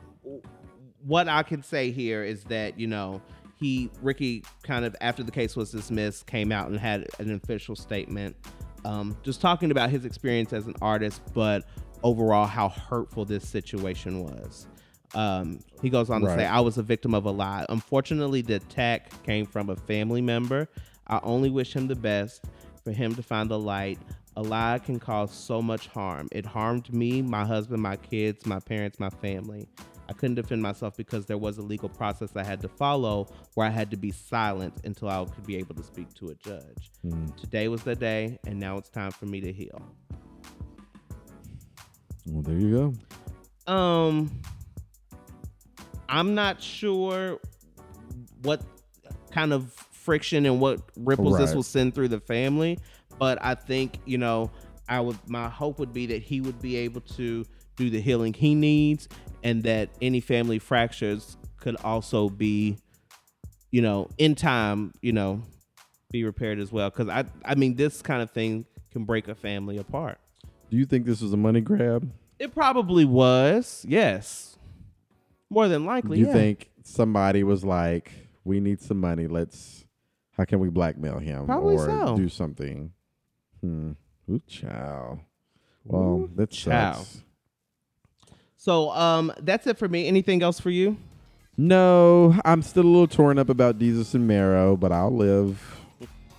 what I can say here is that you know he Ricky kind of after the case was dismissed came out and had an official statement, um, just talking about his experience as an artist, but overall how hurtful this situation was. Um, he goes on to say, "I was a victim of a lie. Unfortunately, the attack came from a family member. I only wish him the best for him to find the light. A lie can cause so much harm. It harmed me, my husband, my kids, my parents, my family. I couldn't defend myself because there was a legal process I had to follow where I had to be silent until I could be able to speak to a judge. Today was the day, and now it's time for me to heal. Well, there you go. Um, I'm not sure what kind of friction and what ripples this will send through the family, but I think you know, I would my hope would be that he would be able to do the healing he needs, and that any family fractures could also be, you know, in time, you know, be repaired as well. Because I, I mean, this kind of thing can break a family apart. Do you think this was a money grab? It probably was, yes, more than likely. Do you yeah. think somebody was like, "We need some money. Let's. How can we blackmail him Probably or so. do something?" Hmm. Ooh, child. Well, Ooh, that sucks. So, um, that's it for me. Anything else for you? No, I'm still a little torn up about Desus and Mero, but I'll live.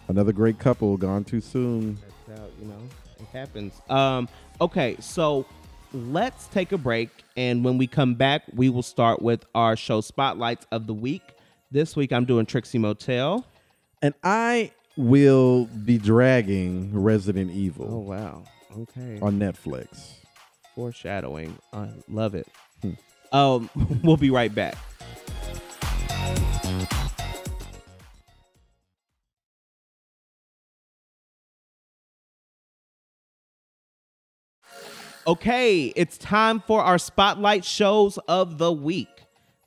Another great couple gone too soon. That's how you know it happens. Um, okay, so let's take a break, and when we come back, we will start with our show spotlights of the week. This week, I'm doing Trixie Motel. And I will be dragging Resident Evil. Oh wow! Okay, on Netflix. foreshadowing. I love it. Hmm. Um, we'll be right back. Okay, it's time for our spotlight shows of the week.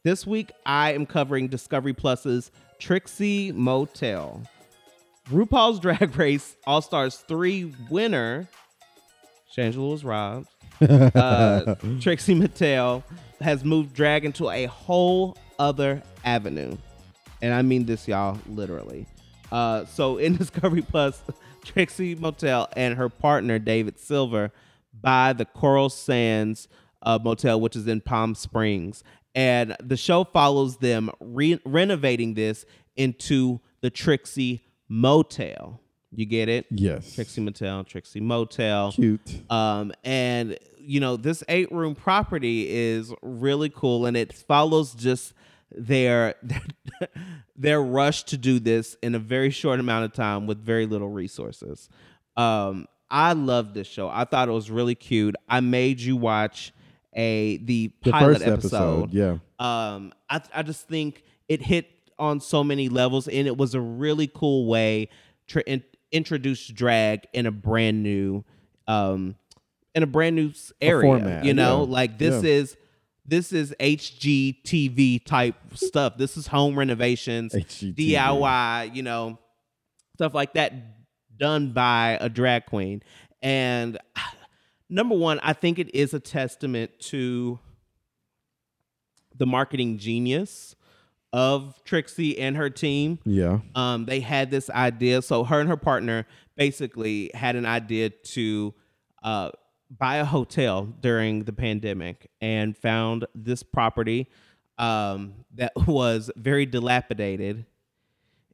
This week, I am covering Discovery Plus's Trixie Motel. RuPaul's Drag Race All Stars 3 winner, Shangela was robbed. Uh, Trixie Mattel has moved drag into a whole other avenue. And I mean this, y'all, literally. Uh, so in Discovery Plus, Trixie Motel and her partner, David Silver, buy the Coral Sands uh, Motel, which is in Palm Springs. And the show follows them re- renovating this into the Trixie Motel. You get it? Yes. Trixie Motel, Trixie Motel. Cute. Um, and you know, this eight room property is really cool and it follows just their their rush to do this in a very short amount of time with very little resources. Um, I love this show. I thought it was really cute. I made you watch a the The pilot first episode, yeah. um I, I just think it hit on so many levels and it was a really cool way to in, introduce drag in a brand new um in a brand new area format, you know yeah, like this yeah. is this is HGTV type stuff this is home renovations HGTV. DIY you know stuff like that done by a drag queen and number one i think it is a testament to the marketing genius of trixie and her team Yeah. um, they had this idea. So her and her partner basically had an idea to uh, buy a hotel during the pandemic and found this property um, that was very dilapidated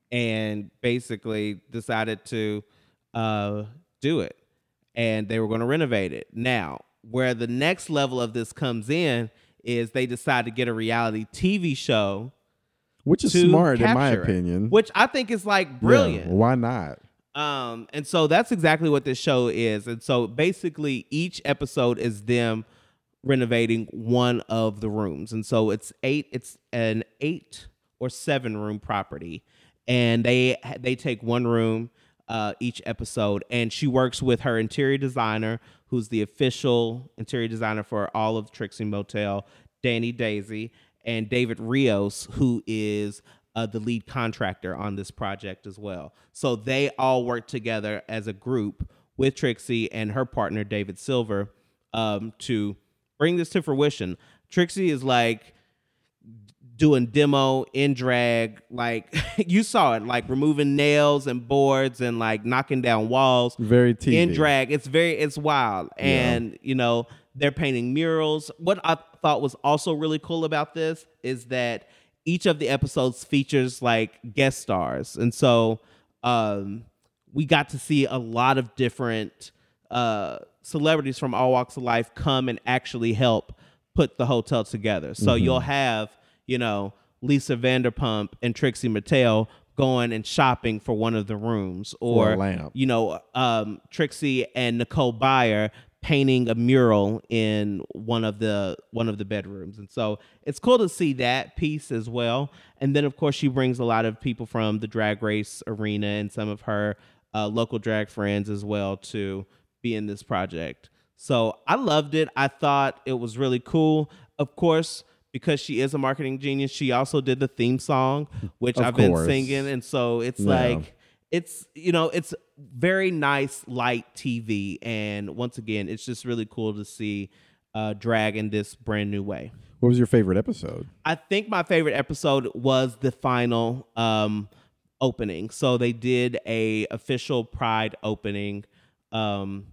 and basically decided to uh, do it. And they were going to renovate it. Now, where the next level of this comes in is they decide to get a reality TV show Which is smart in my capture it, opinion. which I think is like Yeah, brilliant. why not? Um, and so that's exactly what this show is. And so basically, each episode is them renovating one of the rooms. And so it's eight. It's an eight or seven room property, and they they take one room uh, each episode. And she works with her interior designer, who's the official interior designer for all of Trixie Motel, Dani Dazey, and David Rios, who is uh, the lead contractor on this project as well. So they all work together as a group with Trixie and her partner David Silver um, to bring this to fruition. Trixie is like doing demo in drag, like you saw it, like removing nails and boards and like knocking down walls Very TV. in drag. It's very it's wild, and you know they're painting murals. What I thought was also really cool about this is that each of the episodes features like guest stars, and so um, we got to see a lot of different uh, celebrities from all walks of life come and actually help put the hotel together. So Mm-hmm. you'll have you know Lisa Vanderpump and Trixie Mattel going and shopping for one of the rooms or you know, um, Trixie and Nicole Byer painting a mural in one of the one of the bedrooms, and so it's cool to see that piece as well. And then, of course, she brings a lot of people from the drag race arena and some of her uh, local drag friends as well to be in this project. So I loved it. I thought it was really cool. Of course, because she is a marketing genius, she also did the theme song, which Of I've been singing, and so it's Yeah. like it's you know it's very nice light TV, and once again, it's just really cool to see uh, drag in this brand new way. What was your favorite episode? I think my favorite episode was the final um, opening. So they did a official Pride opening um,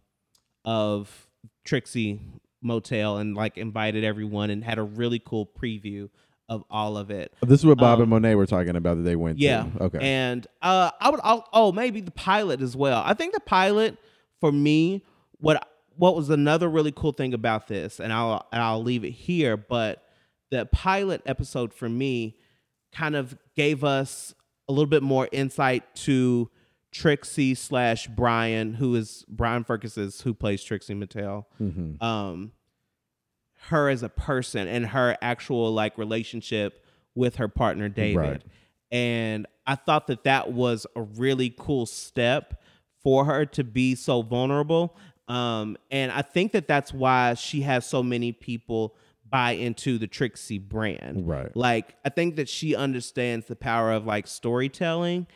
of Trixie Motel and like invited everyone and had a really cool preview of all of it. This is what Bob Um, and Monet were talking about that they went Yeah. to. Okay. And uh, I would. I'll, oh, maybe the pilot as well. I think the pilot for me. What What was another really cool thing about this, and I'll and I'll leave it here. But the pilot episode for me kind of gave us a little bit more insight to Trixie slash Brian, who is Brian Firkus's who plays Trixie Mattel Mhm. um her as a person and her actual like relationship with her partner David. Right. And I thought that that was a really cool step for her to be so vulnerable. Um and I think that that's why she has so many people buy into the Trixie brand. Right. Like I think that she understands the power of like storytelling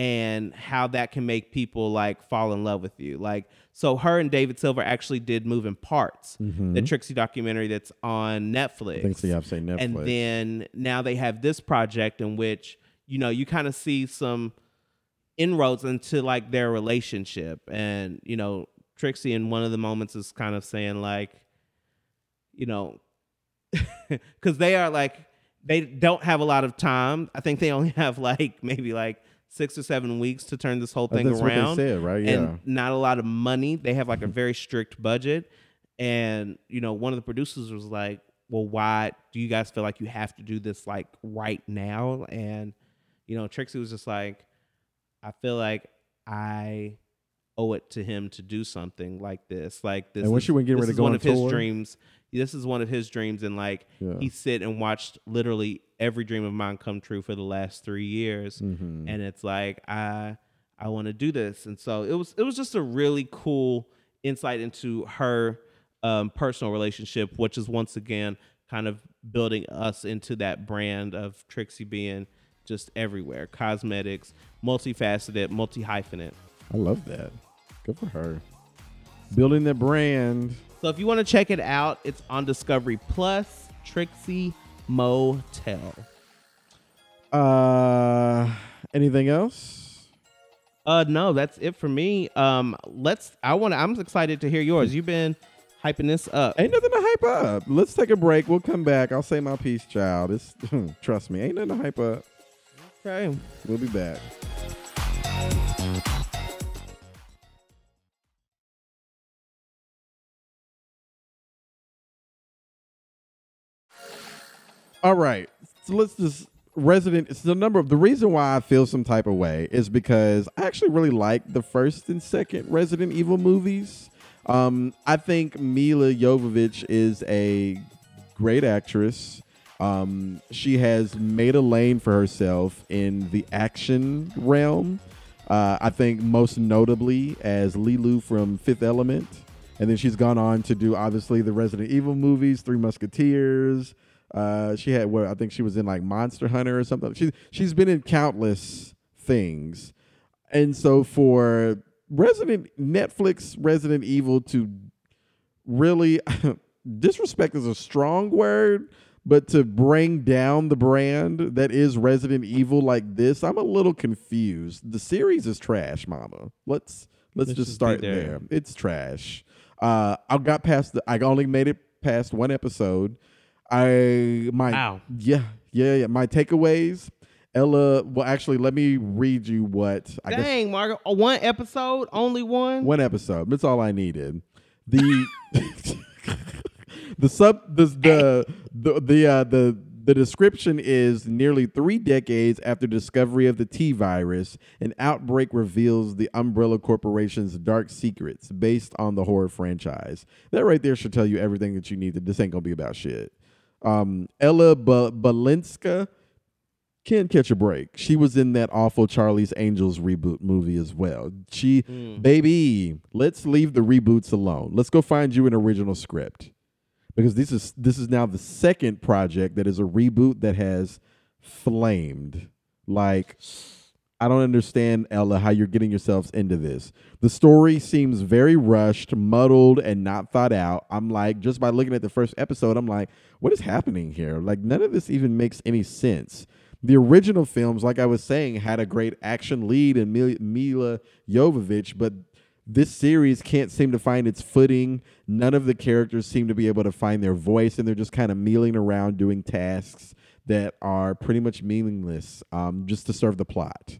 and how that can make people like fall in love with you. Like so her and David Silver actually did Moving Parts, the mm-hmm. Trixie documentary that's on Netflix. I think so. Yeah, I've seen Netflix. And then now they have this project in which, you know, you kind of see some inroads into like their relationship. And, you know, Trixie in one of the moments is kind of saying like, you know, because they are like they don't have a lot of time. I think they only have like maybe like six or seven weeks to turn this whole thing That's around. said, right? Yeah. And not a lot of money. They have like a very strict budget. And you know, one of the producers was like, "Well, why do you guys feel like you have to do this like right now?" And you know, Trixie was just like, "I feel like I." owe it to him to do something like this. Like this And when is- she went getting ready to go one on of his dreams. This is one of his dreams and like Yeah. he sit and watched literally every dream of mine come true for the last three years. Mhm. and it's like i i want to do this. And so it was it was just a really cool insight into her um, personal relationship which is once again kind of building us into that brand of trixie being just everywhere. Cosmetics multifaceted multi-hyphenate. I love that. Good for her. Building the brand. so if you want to check it out it's on discovery plus trixie motel Uh, anything else? Uh no, that's it for me. Um let's I want to I'm excited to hear yours. You've been hyping this up. Ain't nothing to hype up. Let's take a break. We'll come back. I'll say my piece, child. It's trust me, ain't nothing to hype up. Okay. We'll be back. All right. So let's just resident it's the number of the reason why I feel some type of way is because I actually really like the first and second Resident Evil movies. Um, I think Milla Jovovich is a great actress. Um, she has made a lane for herself in the action realm. Uh, I think most notably as Leeloo from Fifth Element. And then she's gone on to do obviously the Resident Evil movies, Three Musketeers. Uh, she had what I think she was in like Monster Hunter or something. She's she's been in countless things. And so for Resident Netflix Resident Evil to really disrespect is a strong word, but to bring down the brand that is Resident Evil like this, I'm a little confused. The series is trash, mama. Let's let's, just start there. there. It's trash. Uh I got past the I only made it past one episode. I my Wow. yeah, yeah, yeah. My takeaways. Ella, well, actually, let me read you what I guess Dang, Margaret. Oh, one episode, only one. one episode. That's all I needed. The the sub the the the the, uh, the the description is nearly three decades after discovery of the T virus, an outbreak reveals the Umbrella Corporation's dark secrets based on the horror franchise. That right there should tell you everything that you need. To, this ain't gonna be about shit. Um, Ella ba- Balinska can't catch a break. She was in that awful Charlie's Angels reboot movie as well. She, Mm. baby, let's leave the reboots alone. Let's go find you an original script because this is this is now the second project that is a reboot that has flamed. Like, I don't understand, Ella, how you're getting yourselves into this. The story seems very rushed, muddled, and not thought out. I'm like, just by looking at the first episode, I'm like, what is happening here? Like, none of this even makes any sense. The original films, like I was saying, had a great action lead in Milla Jovovich, but this series can't seem to find its footing. None of the characters seem to be able to find their voice, and they're just kind of mealing around doing tasks that are pretty much meaningless um, just to serve the plot.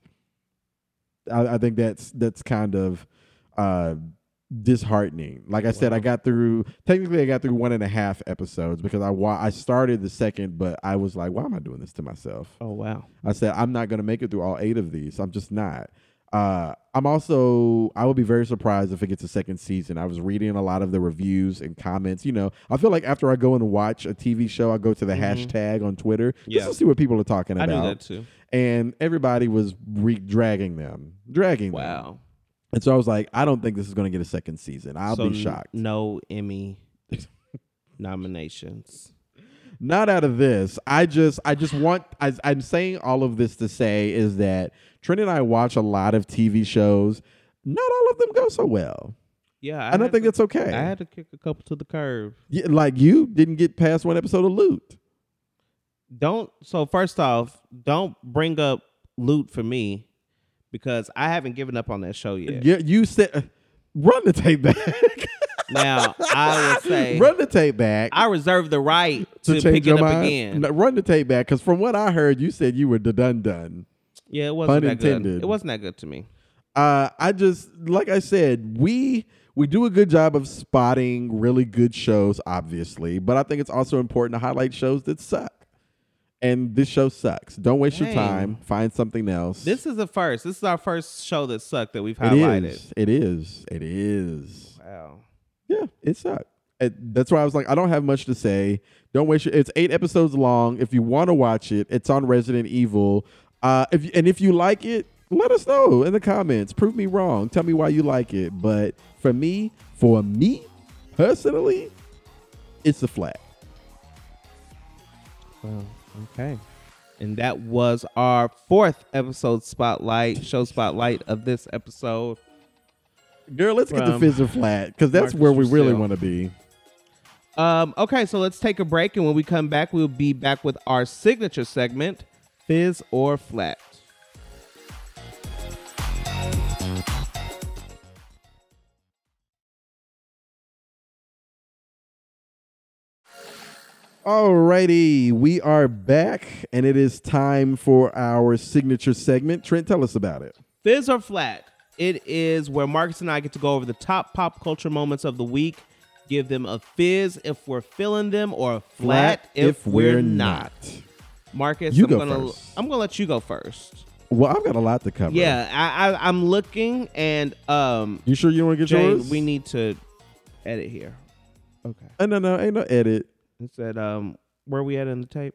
I, I think that's that's kind of uh, disheartening. Like I said, I got through technically I got through one and a half episodes because I wa- I started the second, but I was like, why am I doing this to myself? Oh wow. I said I'm not going to make it through all eight of these. I'm just not. Uh, I'm also I would be very surprised if it gets a second season. I was reading a lot of the reviews and comments. You know, I feel like after I go and watch a TV show, I go to the hashtag on Twitter Mm-hmm. Yeah. just to see what people are talking about. I do that too. And everybody was re- dragging them, dragging them. Wow. And so I was like, I don't think this is going to get a second season. I'll So be n- shocked. No Emmy nominations. Not out of this. I just I just want I, I'm saying all of this to say is that Trent and I watch a lot of TV shows. Not all of them go so well. Yeah, I, don't think to, that's okay. I had to kick a couple to the curb. Yeah, like you didn't get past one episode of Loot. Don't. So first off, don't bring up loot for me because I haven't given up on that show yet. Yeah, you said run the tape back. Now I would say run the tape back I reserve the right to, to, change pick your it up mind. again. No, run the tape back because from what I heard, you said you were the done done. Yeah, it wasn't Pun that good. It wasn't that good to me. uh, I just like I said, we we do a good job of spotting really good shows, obviously, but I think it's also important to highlight shows that suck. And this show sucks. Don't waste your time. Find something else. This is the first. This is our first show that sucked that we've it highlighted. is. It is. It is. Wow. Yeah, it sucked. It, that's why I was like, I don't have much to say. Don't waste your. It's eight episodes long. If you want to watch it, it's on Resident Evil. Uh, if and if you like it, let us know in the comments. Prove me wrong. Tell me why you like it. But for me, for me personally, it's a flat. Well, okay. And that was our fourth episode spotlight, show spotlight of this episode. Girl, let's get the From fizz flat because that's Marcus where we really Russell. want to be. Um, okay, so let's take a break, and when we come back, we'll be back with our signature segment, Fizz or Flat. Alrighty, we are back, and it is time for our signature segment. Trent, tell us about it. Fizz or Flat. It is where Marcus and I get to go over the top pop culture moments of the week, give them a fizz if we're feeling them, or a flat, if, we're, not. Marcus, You I'm go gonna first. I'm gonna let you go first. Well, I've got a lot to cover. Yeah, I, I I'm looking and um You sure you want to get Jane, yours? we need to edit here. Okay. Uh, no, no, ain't no edit. It said um where we at in the tape?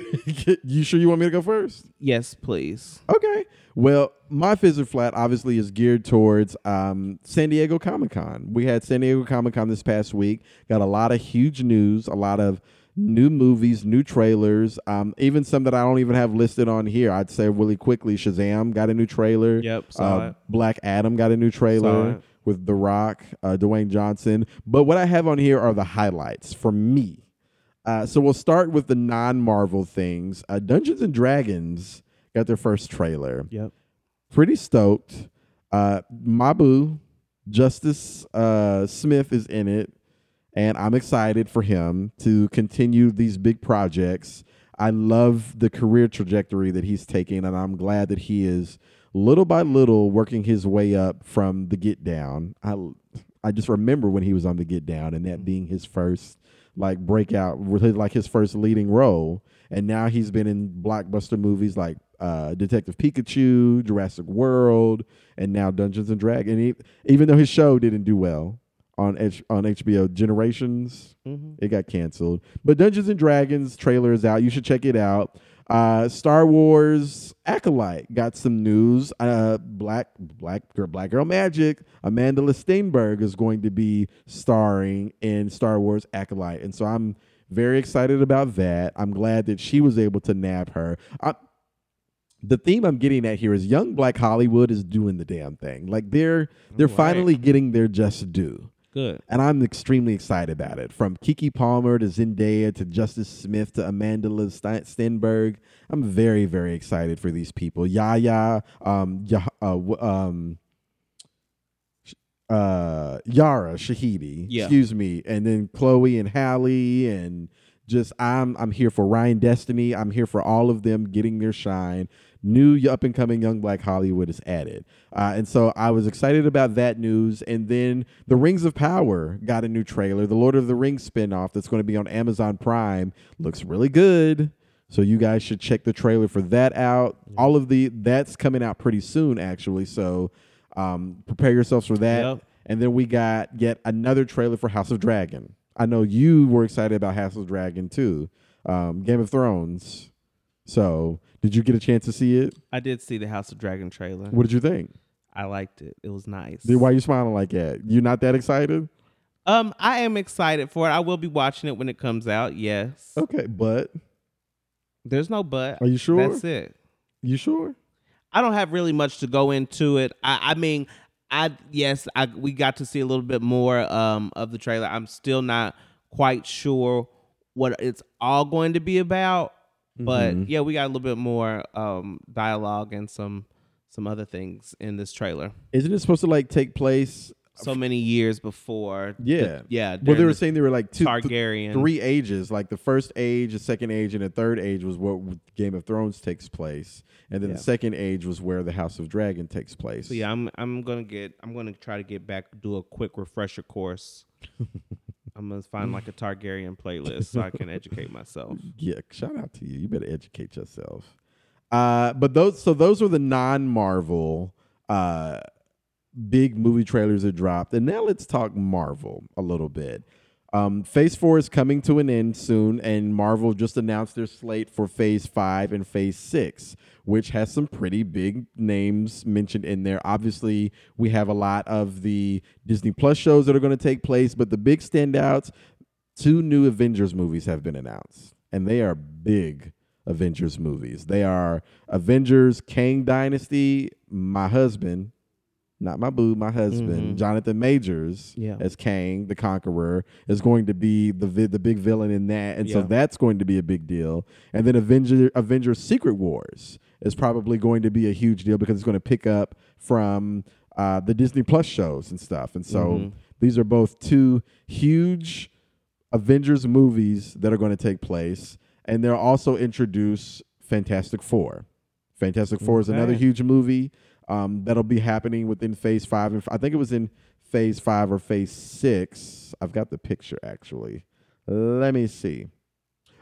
you sure you want me to go first? Yes, please. Okay. Well, my Fizzer Flat obviously is geared towards um, San Diego Comic Con. We had San Diego Comic Con this past week. Got a lot of huge news, a lot of new movies, new trailers, um, even some that I don't even have listed on here. I'd say really quickly Shazam got a new trailer. Yep, Uh. Black Adam got a new trailer it. with The Rock, uh, Dwayne Johnson. But what I have on here are the highlights for me. Uh, so we'll start with the non-Marvel things. Uh, Dungeons and Dragons got their first trailer. Yep. Pretty stoked. Uh, Mabu, Justice uh, Smith is in it, and I'm excited for him to continue these big projects. I love the career trajectory that he's taking, and I'm glad that he is little by little working his way up from the Get Down. I I just remember when he was on the Get Down, and that being his first like breakout, like his first leading role, and now he's been in blockbuster movies like uh, Detective Pikachu, Jurassic World, and now Dungeons and Dragons. And he, even though his show didn't do well on H- on HBO, Generations, Mhm. it got canceled. But Dungeons and Dragons trailer is out. You should check it out. Uh, Star Wars Acolyte got some news. Uh, Black Black Girl Black Girl Magic. Amanda Stenberg is going to be starring in Star Wars Acolyte, and so I'm very excited about that. I'm glad that she was able to nab her. I, the theme I'm getting at here is young Black Hollywood is doing the damn thing. Like they're they're Right. finally getting their just due. Good. And I'm extremely excited about it. From Keke Palmer to Zendaya to Justice Smith to Amanda Sten- Stenberg, I'm very, very excited for these people. Yaya, um, Yah- uh, w- um, uh, Yara Shahidi, Yeah. excuse me, and then Chloe and Hallie, and just I'm I'm here for Ryan Destiny. I'm here for all of them getting their shine. New up and coming young black Hollywood is added, uh, and so I was excited about that news. And then the Rings of Power got a new trailer. The Lord of the Rings spinoff that's going to be on Amazon Prime looks really good. So you guys should check the trailer for that out. All of the that's coming out pretty soon, actually. So um, prepare yourselves for that. Yep. And then we got yet another trailer for House of Dragon. I know you were excited about House of Dragon too. Um, Game of Thrones. So did you get a chance to see it? I did see the House of Dragon trailer. What did you think? I liked it. It was nice. Why are you smiling like that? You're not that excited? Um, I am excited for it. I will be watching it when it comes out. Yes. Okay, but There's no but. Are you sure? That's it. you sure? I don't have really much to go into it. I, I mean, I yes, I we got to see a little bit more um of the trailer. I'm still not quite sure what it's all going to be about, but Mhm. yeah, we got a little bit more um dialogue and some some other things in this trailer. Isn't it supposed to like take place? So many years before, the- Yeah. yeah. Well, they were the saying they were like two, th- three ages. Like the first age, the second age, and the third age was what Game of Thrones takes place, and then Yeah. the second age was where the House of Dragon takes place. So yeah, I'm I'm gonna get I'm gonna try to get back do a quick refresher course. I'm gonna find like a Targaryen playlist so I can educate myself. Yeah, shout out to you. You better educate yourself. Uh, but those so those were the non-Marvel uh big movie trailers that dropped. And now let's talk Marvel a little bit. Um, phase four is coming to an end soon, and Marvel just announced their slate for phase five and phase six, which has some pretty big names mentioned in there. Obviously, we have a lot of the Disney Plus shows that are going to take place, but the big standouts two new Avengers movies have been announced, and they are big Avengers movies. They are Avengers Kang Dynasty, my husband, not my boo, my husband, Mhm. Jonathan Majors Yeah. as Kang the Conqueror is going to be the vi- the big villain in that, and so that's going to be a big deal. And then Avenger Avengers Secret Wars is probably going to be a huge deal because it's going to pick up from uh, the Disney Plus shows and stuff. And so Mhm. these are both two huge Avengers movies that are going to take place, and they'll also introduce Fantastic Four. Fantastic Four is another huge movie um, that'll be happening within Phase Five, and I think it was in Phase Five or Phase Six. I've got the picture actually. Let me see.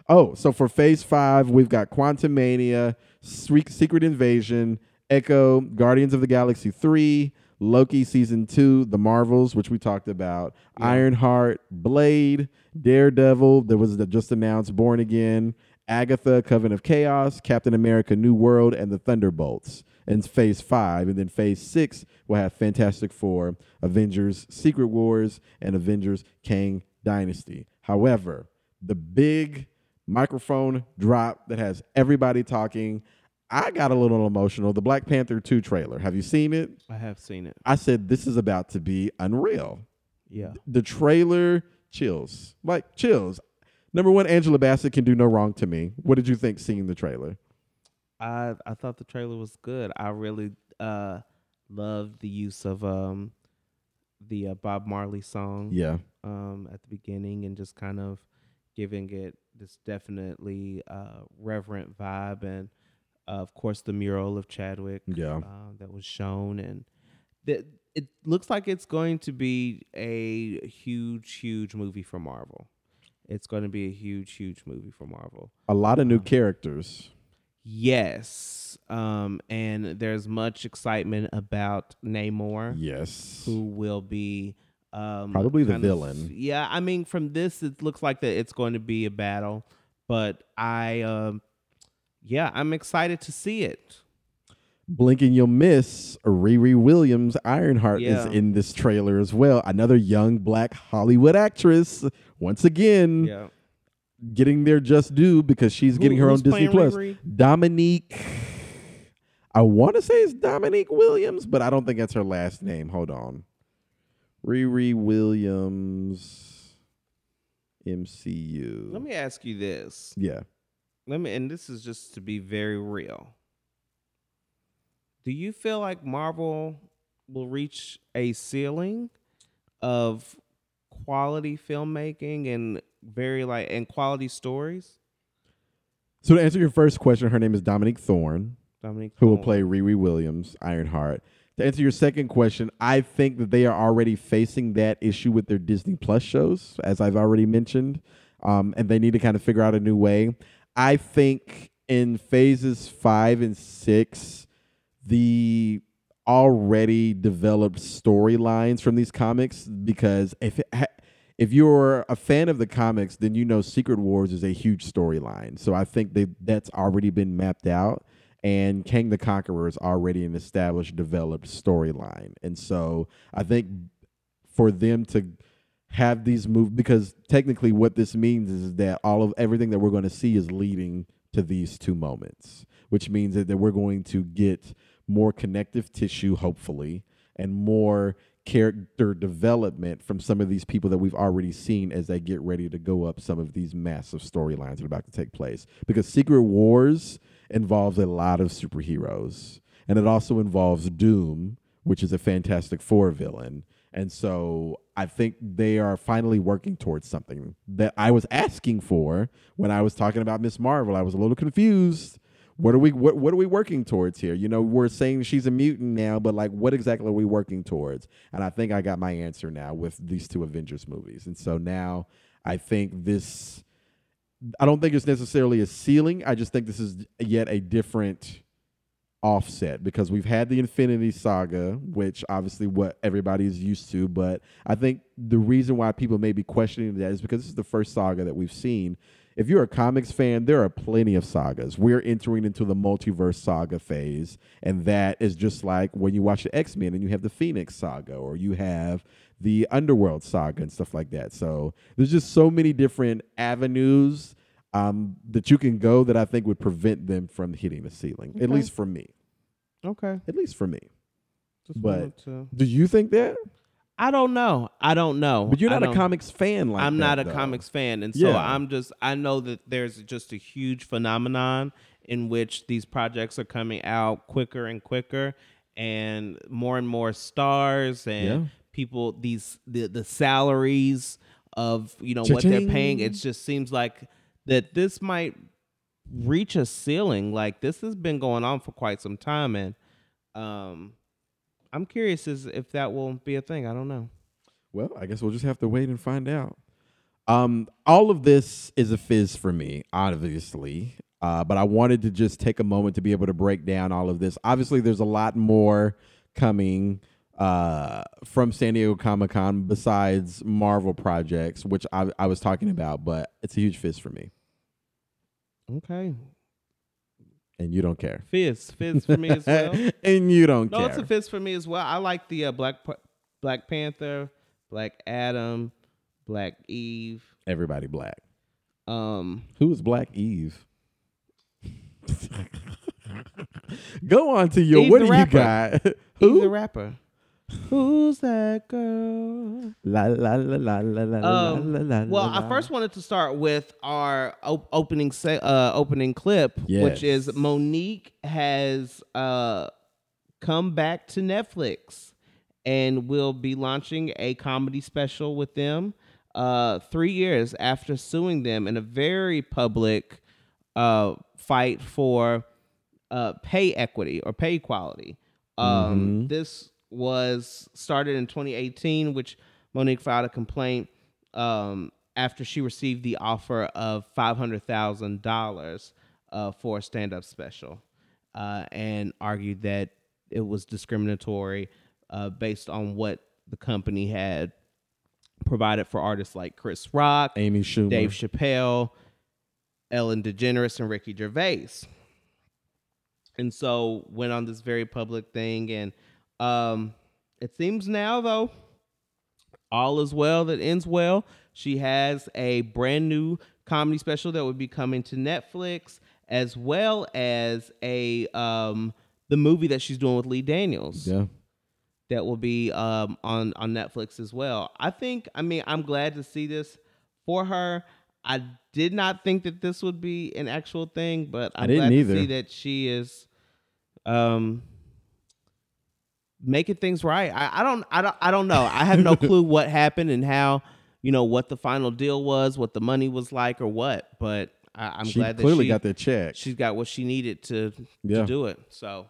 Oh, so for Phase Five, we've got Quantumania, Secret Invasion, Echo, Guardians of the Galaxy Three, Loki season two, The Marvels, which we talked about, Yeah. Ironheart, Blade, Daredevil. There was just announced Born Again, Agatha, Coven of Chaos, Captain America: New World, and the Thunderbolts. And Phase Five, and then Phase Six will have Fantastic Four, Avengers: Secret Wars, and Avengers: Kang Dynasty. However, the big microphone drop that has everybody talking. I got a little emotional. The Black Panther 2 trailer. Have you seen it? I have seen it. I said this is about to be unreal. Yeah. The trailer chills. Like chills. Number one, Angela Bassett can do no wrong to me. What did you think seeing the trailer? I I thought the trailer was good. I really uh loved the use of um the uh, Bob Marley song Yeah. um at the beginning and just kind of giving it this definitely uh reverent vibe and uh, of course the mural of Chadwick Yeah. uh, that was shown and it looks like it's going to be a huge huge movie for Marvel. It's going to be a huge huge movie for Marvel. A lot of new characters. Yes. Um, and there's much excitement about Namor, Yes. who will be um, Probably the kind of- villain. yeah, I mean, from this, it looks like that it's going to be a battle, but I, um, yeah, I'm excited to see it. Blinking you'll miss Riri Williams Ironheart Yeah. is in this trailer as well. Another young black Hollywood actress. Once again, Yeah. Getting their just due because she's Who- getting her own Disney Plus. Dominique. I want to say it's Dominique Williams, but I don't think that's her last name. Hold on. Riri Williams, MCU. Let me ask you this. yeah. Let me, and this is just to be very real. Do you feel like Marvel will reach a ceiling of quality filmmaking and very like and quality stories? So to answer your first question, her name is Dominique Thorne. Dominique, who will play Riri Williams, Ironheart. To answer your second question, I think that they are already facing that issue with their Disney Plus shows, as I've already mentioned, um, and they need to kind of figure out a new way. I think in phases five and six, the already developed storylines from these comics, because if it if you're a fan of the comics, then you know Secret Wars is a huge storyline. So I think they that's already been mapped out and Kang the Conqueror is already an established, developed storyline. And so I think for them to have these moves, because technically what this means is that all of everything that we're going to see is leading to these two moments, which means that, that we're going to get more connective tissue, hopefully, and more character development from some of these people that we've already seen as they get ready to go up some of these massive storylines that are about to take place. Because Secret Wars involves a lot of superheroes, and it also involves Doom, which is a Fantastic Four villain. And so I think they are finally working towards something that I was asking for when I was talking about Miss Marvel. I was a little confused. What are we what what are we working towards here? You know, we're saying she's a mutant now, but like what exactly are we working towards? And I think I got my answer now with these two Avengers movies. And so now I think this I don't think it's necessarily a ceiling. I just think this is yet a different offset because we've had the Infinity Saga, which obviously what everybody's used to, but I think the reason why people may be questioning that is because this is the first saga that we've seen. If you're a comics fan, there are plenty of sagas. We're entering into the multiverse saga phase, and that is just like when you watch the X Men and you have the Phoenix saga, or you have the Underworld saga and stuff like that. So there's just so many different avenues um, that you can go that I think would prevent them from hitting the ceiling. At least for me. Okay. At least for me. Just But- to- Do you think that? I don't know. I don't know. But you're not a comics fan like I'm that, not a though. comics fan, and so Yeah. I'm just I know that there's just a huge phenomenon in which these projects are coming out quicker and quicker, and more and more stars and Yeah. people these the the salaries of you know what they're paying. It just seems like that this might reach a ceiling. Like this has been going on for quite some time, and um, I'm curious as if that will be a thing. I don't know. Well, I guess we'll just have to wait and find out. Um, all of this is a fizz for me, obviously. Uh, but I wanted to just take a moment to be able to break down all of this. Obviously, there's a lot more coming uh, from San Diego Comic Con besides Marvel projects, which I, I was talking about, but it's a huge fizz for me. Okay, And you don't care. fizz, fizz for me as well. and you don't No, care. it's a fizz for me as well. I like the uh, Black Pa- Black Panther, Black Adam, Black Eve. Everybody black. Um, Who is Black Eve? Go on to your. Eve what do you rapper. got? Eve the Who? rapper. Who's that girl? La la la la la la la Um, la la. Well, la. I first wanted to start with our op- opening se- uh, opening clip, which is Mo'Nique has uh, come back to Netflix and will be launching a comedy special with them uh, three years after suing them in a very public uh, fight for uh, pay equity or pay equality. Um, This was started in 2018, which Mo'Nique filed a complaint um, after she received the offer of $500,000 uh, for a stand up special uh, and argued that it was discriminatory uh, based on what the company had provided for artists like Chris Rock, Amy Schumer. Dave Chappelle, Ellen DeGeneres, and Ricky Gervais. and so went on this very public thing and um it seems now though all is well that ends well she has a brand new comedy special that will be coming to netflix as well as a um the movie that she's doing with lee daniels Yeah. that will be um, on on Netflix as well. I think. I mean, I'm glad to see this for her. I did not think that this would be an actual thing, but I'm didn't glad either. to see that she is um making things right. I, I don't. I don't. I don't know. I have no clue what happened and how. You know what the final deal was, what the money was like, or what. But I, I'm she glad that clearly she got the check. she's got what she needed to Yeah. to do it. So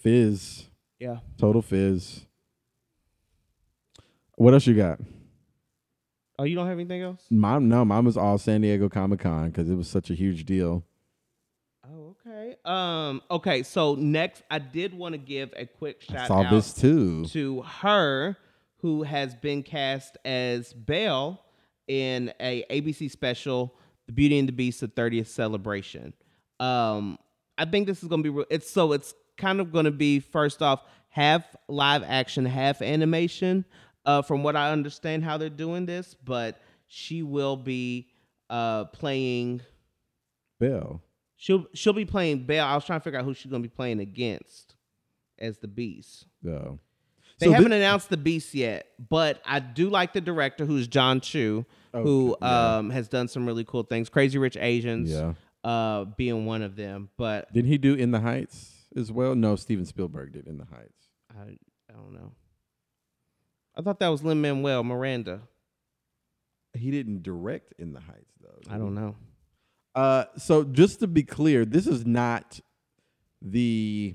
Fizz. yeah. Total fizz. What else you got? Oh, you don't have anything else? Mom, no, mine was all San Diego Comic Con because it was such a huge deal. Okay. Um, okay, so next I did want to give a quick I shout saw out this too. to her who has been cast as Belle in a ABC special, The Beauty and the Beast, the 30th celebration. Um, I think this is gonna be re- it's so it's kind of gonna be first off half live action, half animation. Uh, from what I understand, how they're doing this, but she will be uh playing Belle. She'll she'll be playing Belle. I was trying to figure out who she's gonna be playing against as the Beast. No. They So haven't thi- announced the Beast yet, but I do like the director, who's Jon Chu, who Okay, yeah. um has done some really cool things. Crazy Rich Asians, Yeah. uh, being one of them. But Didn't he do In the Heights as well? No, Steven Spielberg did In the Heights. I I don't know. I thought that was Lin Manuel Miranda. He didn't direct In the Heights though. I don't know. Uh, so just to be clear, this is not the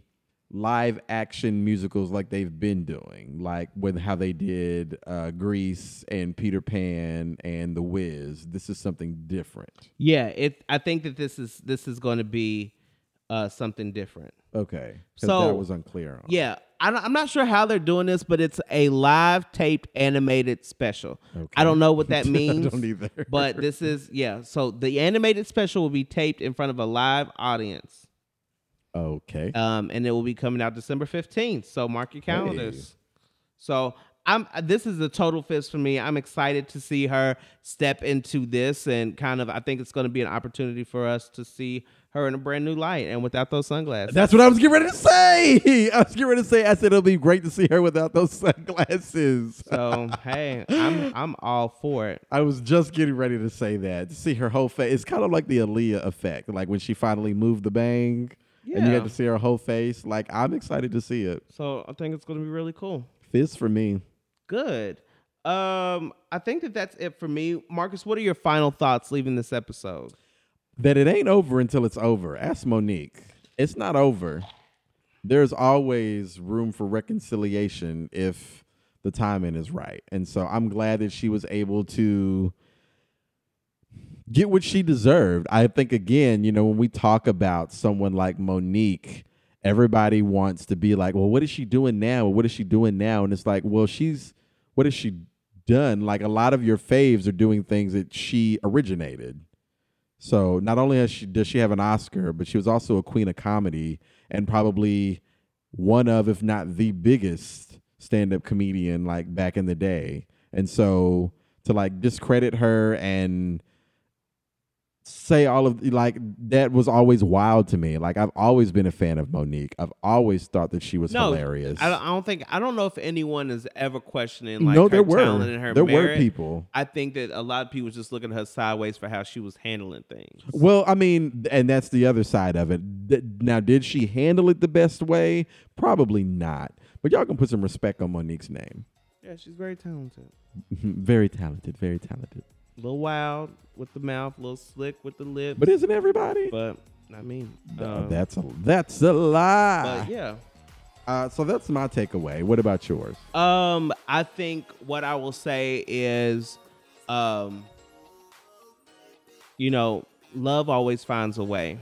live action musicals like they've been doing, like with how they did uh, Grease and Peter Pan and The Wiz. This is something different. Yeah, it. I think that this is this is going to be uh something different. Okay, So- that was unclear. On. Yeah, I'm not sure how they're doing this, but it's a live taped animated special. Okay. I don't know what that means. I don't either. But this is yeah. So the animated special will be taped in front of a live audience, okay, um, and it will be coming out December 15th. So mark your calendars. So I'm this is a total fist for me. I'm excited to see her step into this and kind of. I think it's going to be an opportunity for us to see her in a brand new light and without those sunglasses. that's what I was getting ready to say. I was getting ready to say. I said it'll be great to see her without those sunglasses. so hey, I'm I'm all for it. I was just getting ready to say that. To see her whole face. It's kind of like the Aaliyah effect. Like when she finally moved the bang and you Yeah. get to see her whole face. Like I'm excited to see it. So I think it's going to be really cool. Fizz for me. Good. Um, I think that that's it for me. Marcus, what are your final thoughts leaving this episode? That it ain't over until it's over. Ask Mo'Nique. It's not over. There's always room for reconciliation if the timing is right. And so I'm glad that she was able to get what she deserved. I think again, you know, when we talk about someone like Mo'Nique, everybody wants to be like, well, what is she doing now? What is she doing now? And it's like, well, she's what has she done? Like a lot of your faves are doing things that she originated. So not only she, does she have an Oscar, but she was also a queen of comedy and probably one of, if not the biggest stand-up comedian like back in the day. And so to like discredit her and say all of like that was always wild to me. Like I've always been a fan of Mo'Nique. I've always thought that she was hilarious. I don't, I don't think I don't know if anyone is ever questioning like no, her there were talent and her there were people. I think that a lot of people just looking at her sideways for how she was handling things. Well, I mean, and that's the other side of it. Now, did she handle it the best way? Probably not. But y'all can put some respect on Mo'Nique's name. Yeah, she's very talented. very talented, very talented. A little wild with the mouth, a little slick with the lips. But isn't everybody? but I mean, Uh, um, that's a that's a lie. but yeah. Uh, so that's my takeaway. What about yours? Um, I think what I will say is, um, you know, love always finds a way,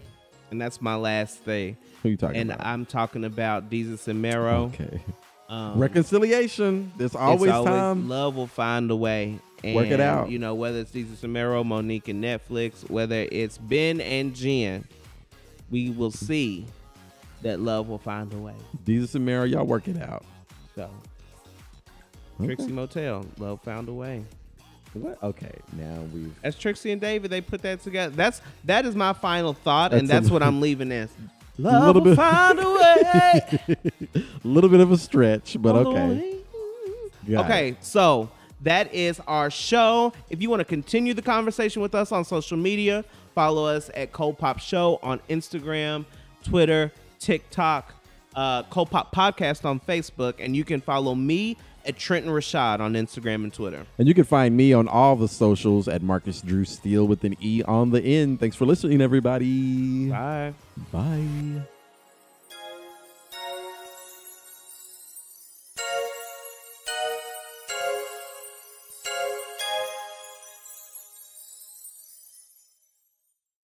and that's my last thing. Who you talking And about? I'm talking about Desus and Mero. okay. Um, Reconciliation. There's it's always, time. Love will find a way. And, Work it out. You know, whether it's Desus and Mero, Mo'Nique and Netflix, whether it's Ben and Jen, we will see that love will find a way. And Mary, y'all work it out. So, Okay. Trixie Motel, love found a way. What? Okay, now we've As Trixie and David, they put that together. That's that is my final thought, and That's a- that's what I'm leaving as. little Love will bit- find a way. a little bit of a stretch, but okay. Okay, so that is our show. If you want to continue the conversation with us on social media, follow us at Cold Pop Show on Instagram, Twitter, TikTok, uh, Cold Pop Podcast on Facebook, and you can follow me at Trenton Rashad on Instagram and Twitter. And you can find me on all the socials at Marcus Drew Steele with an E on the end. Thanks for listening, everybody. Bye. Bye.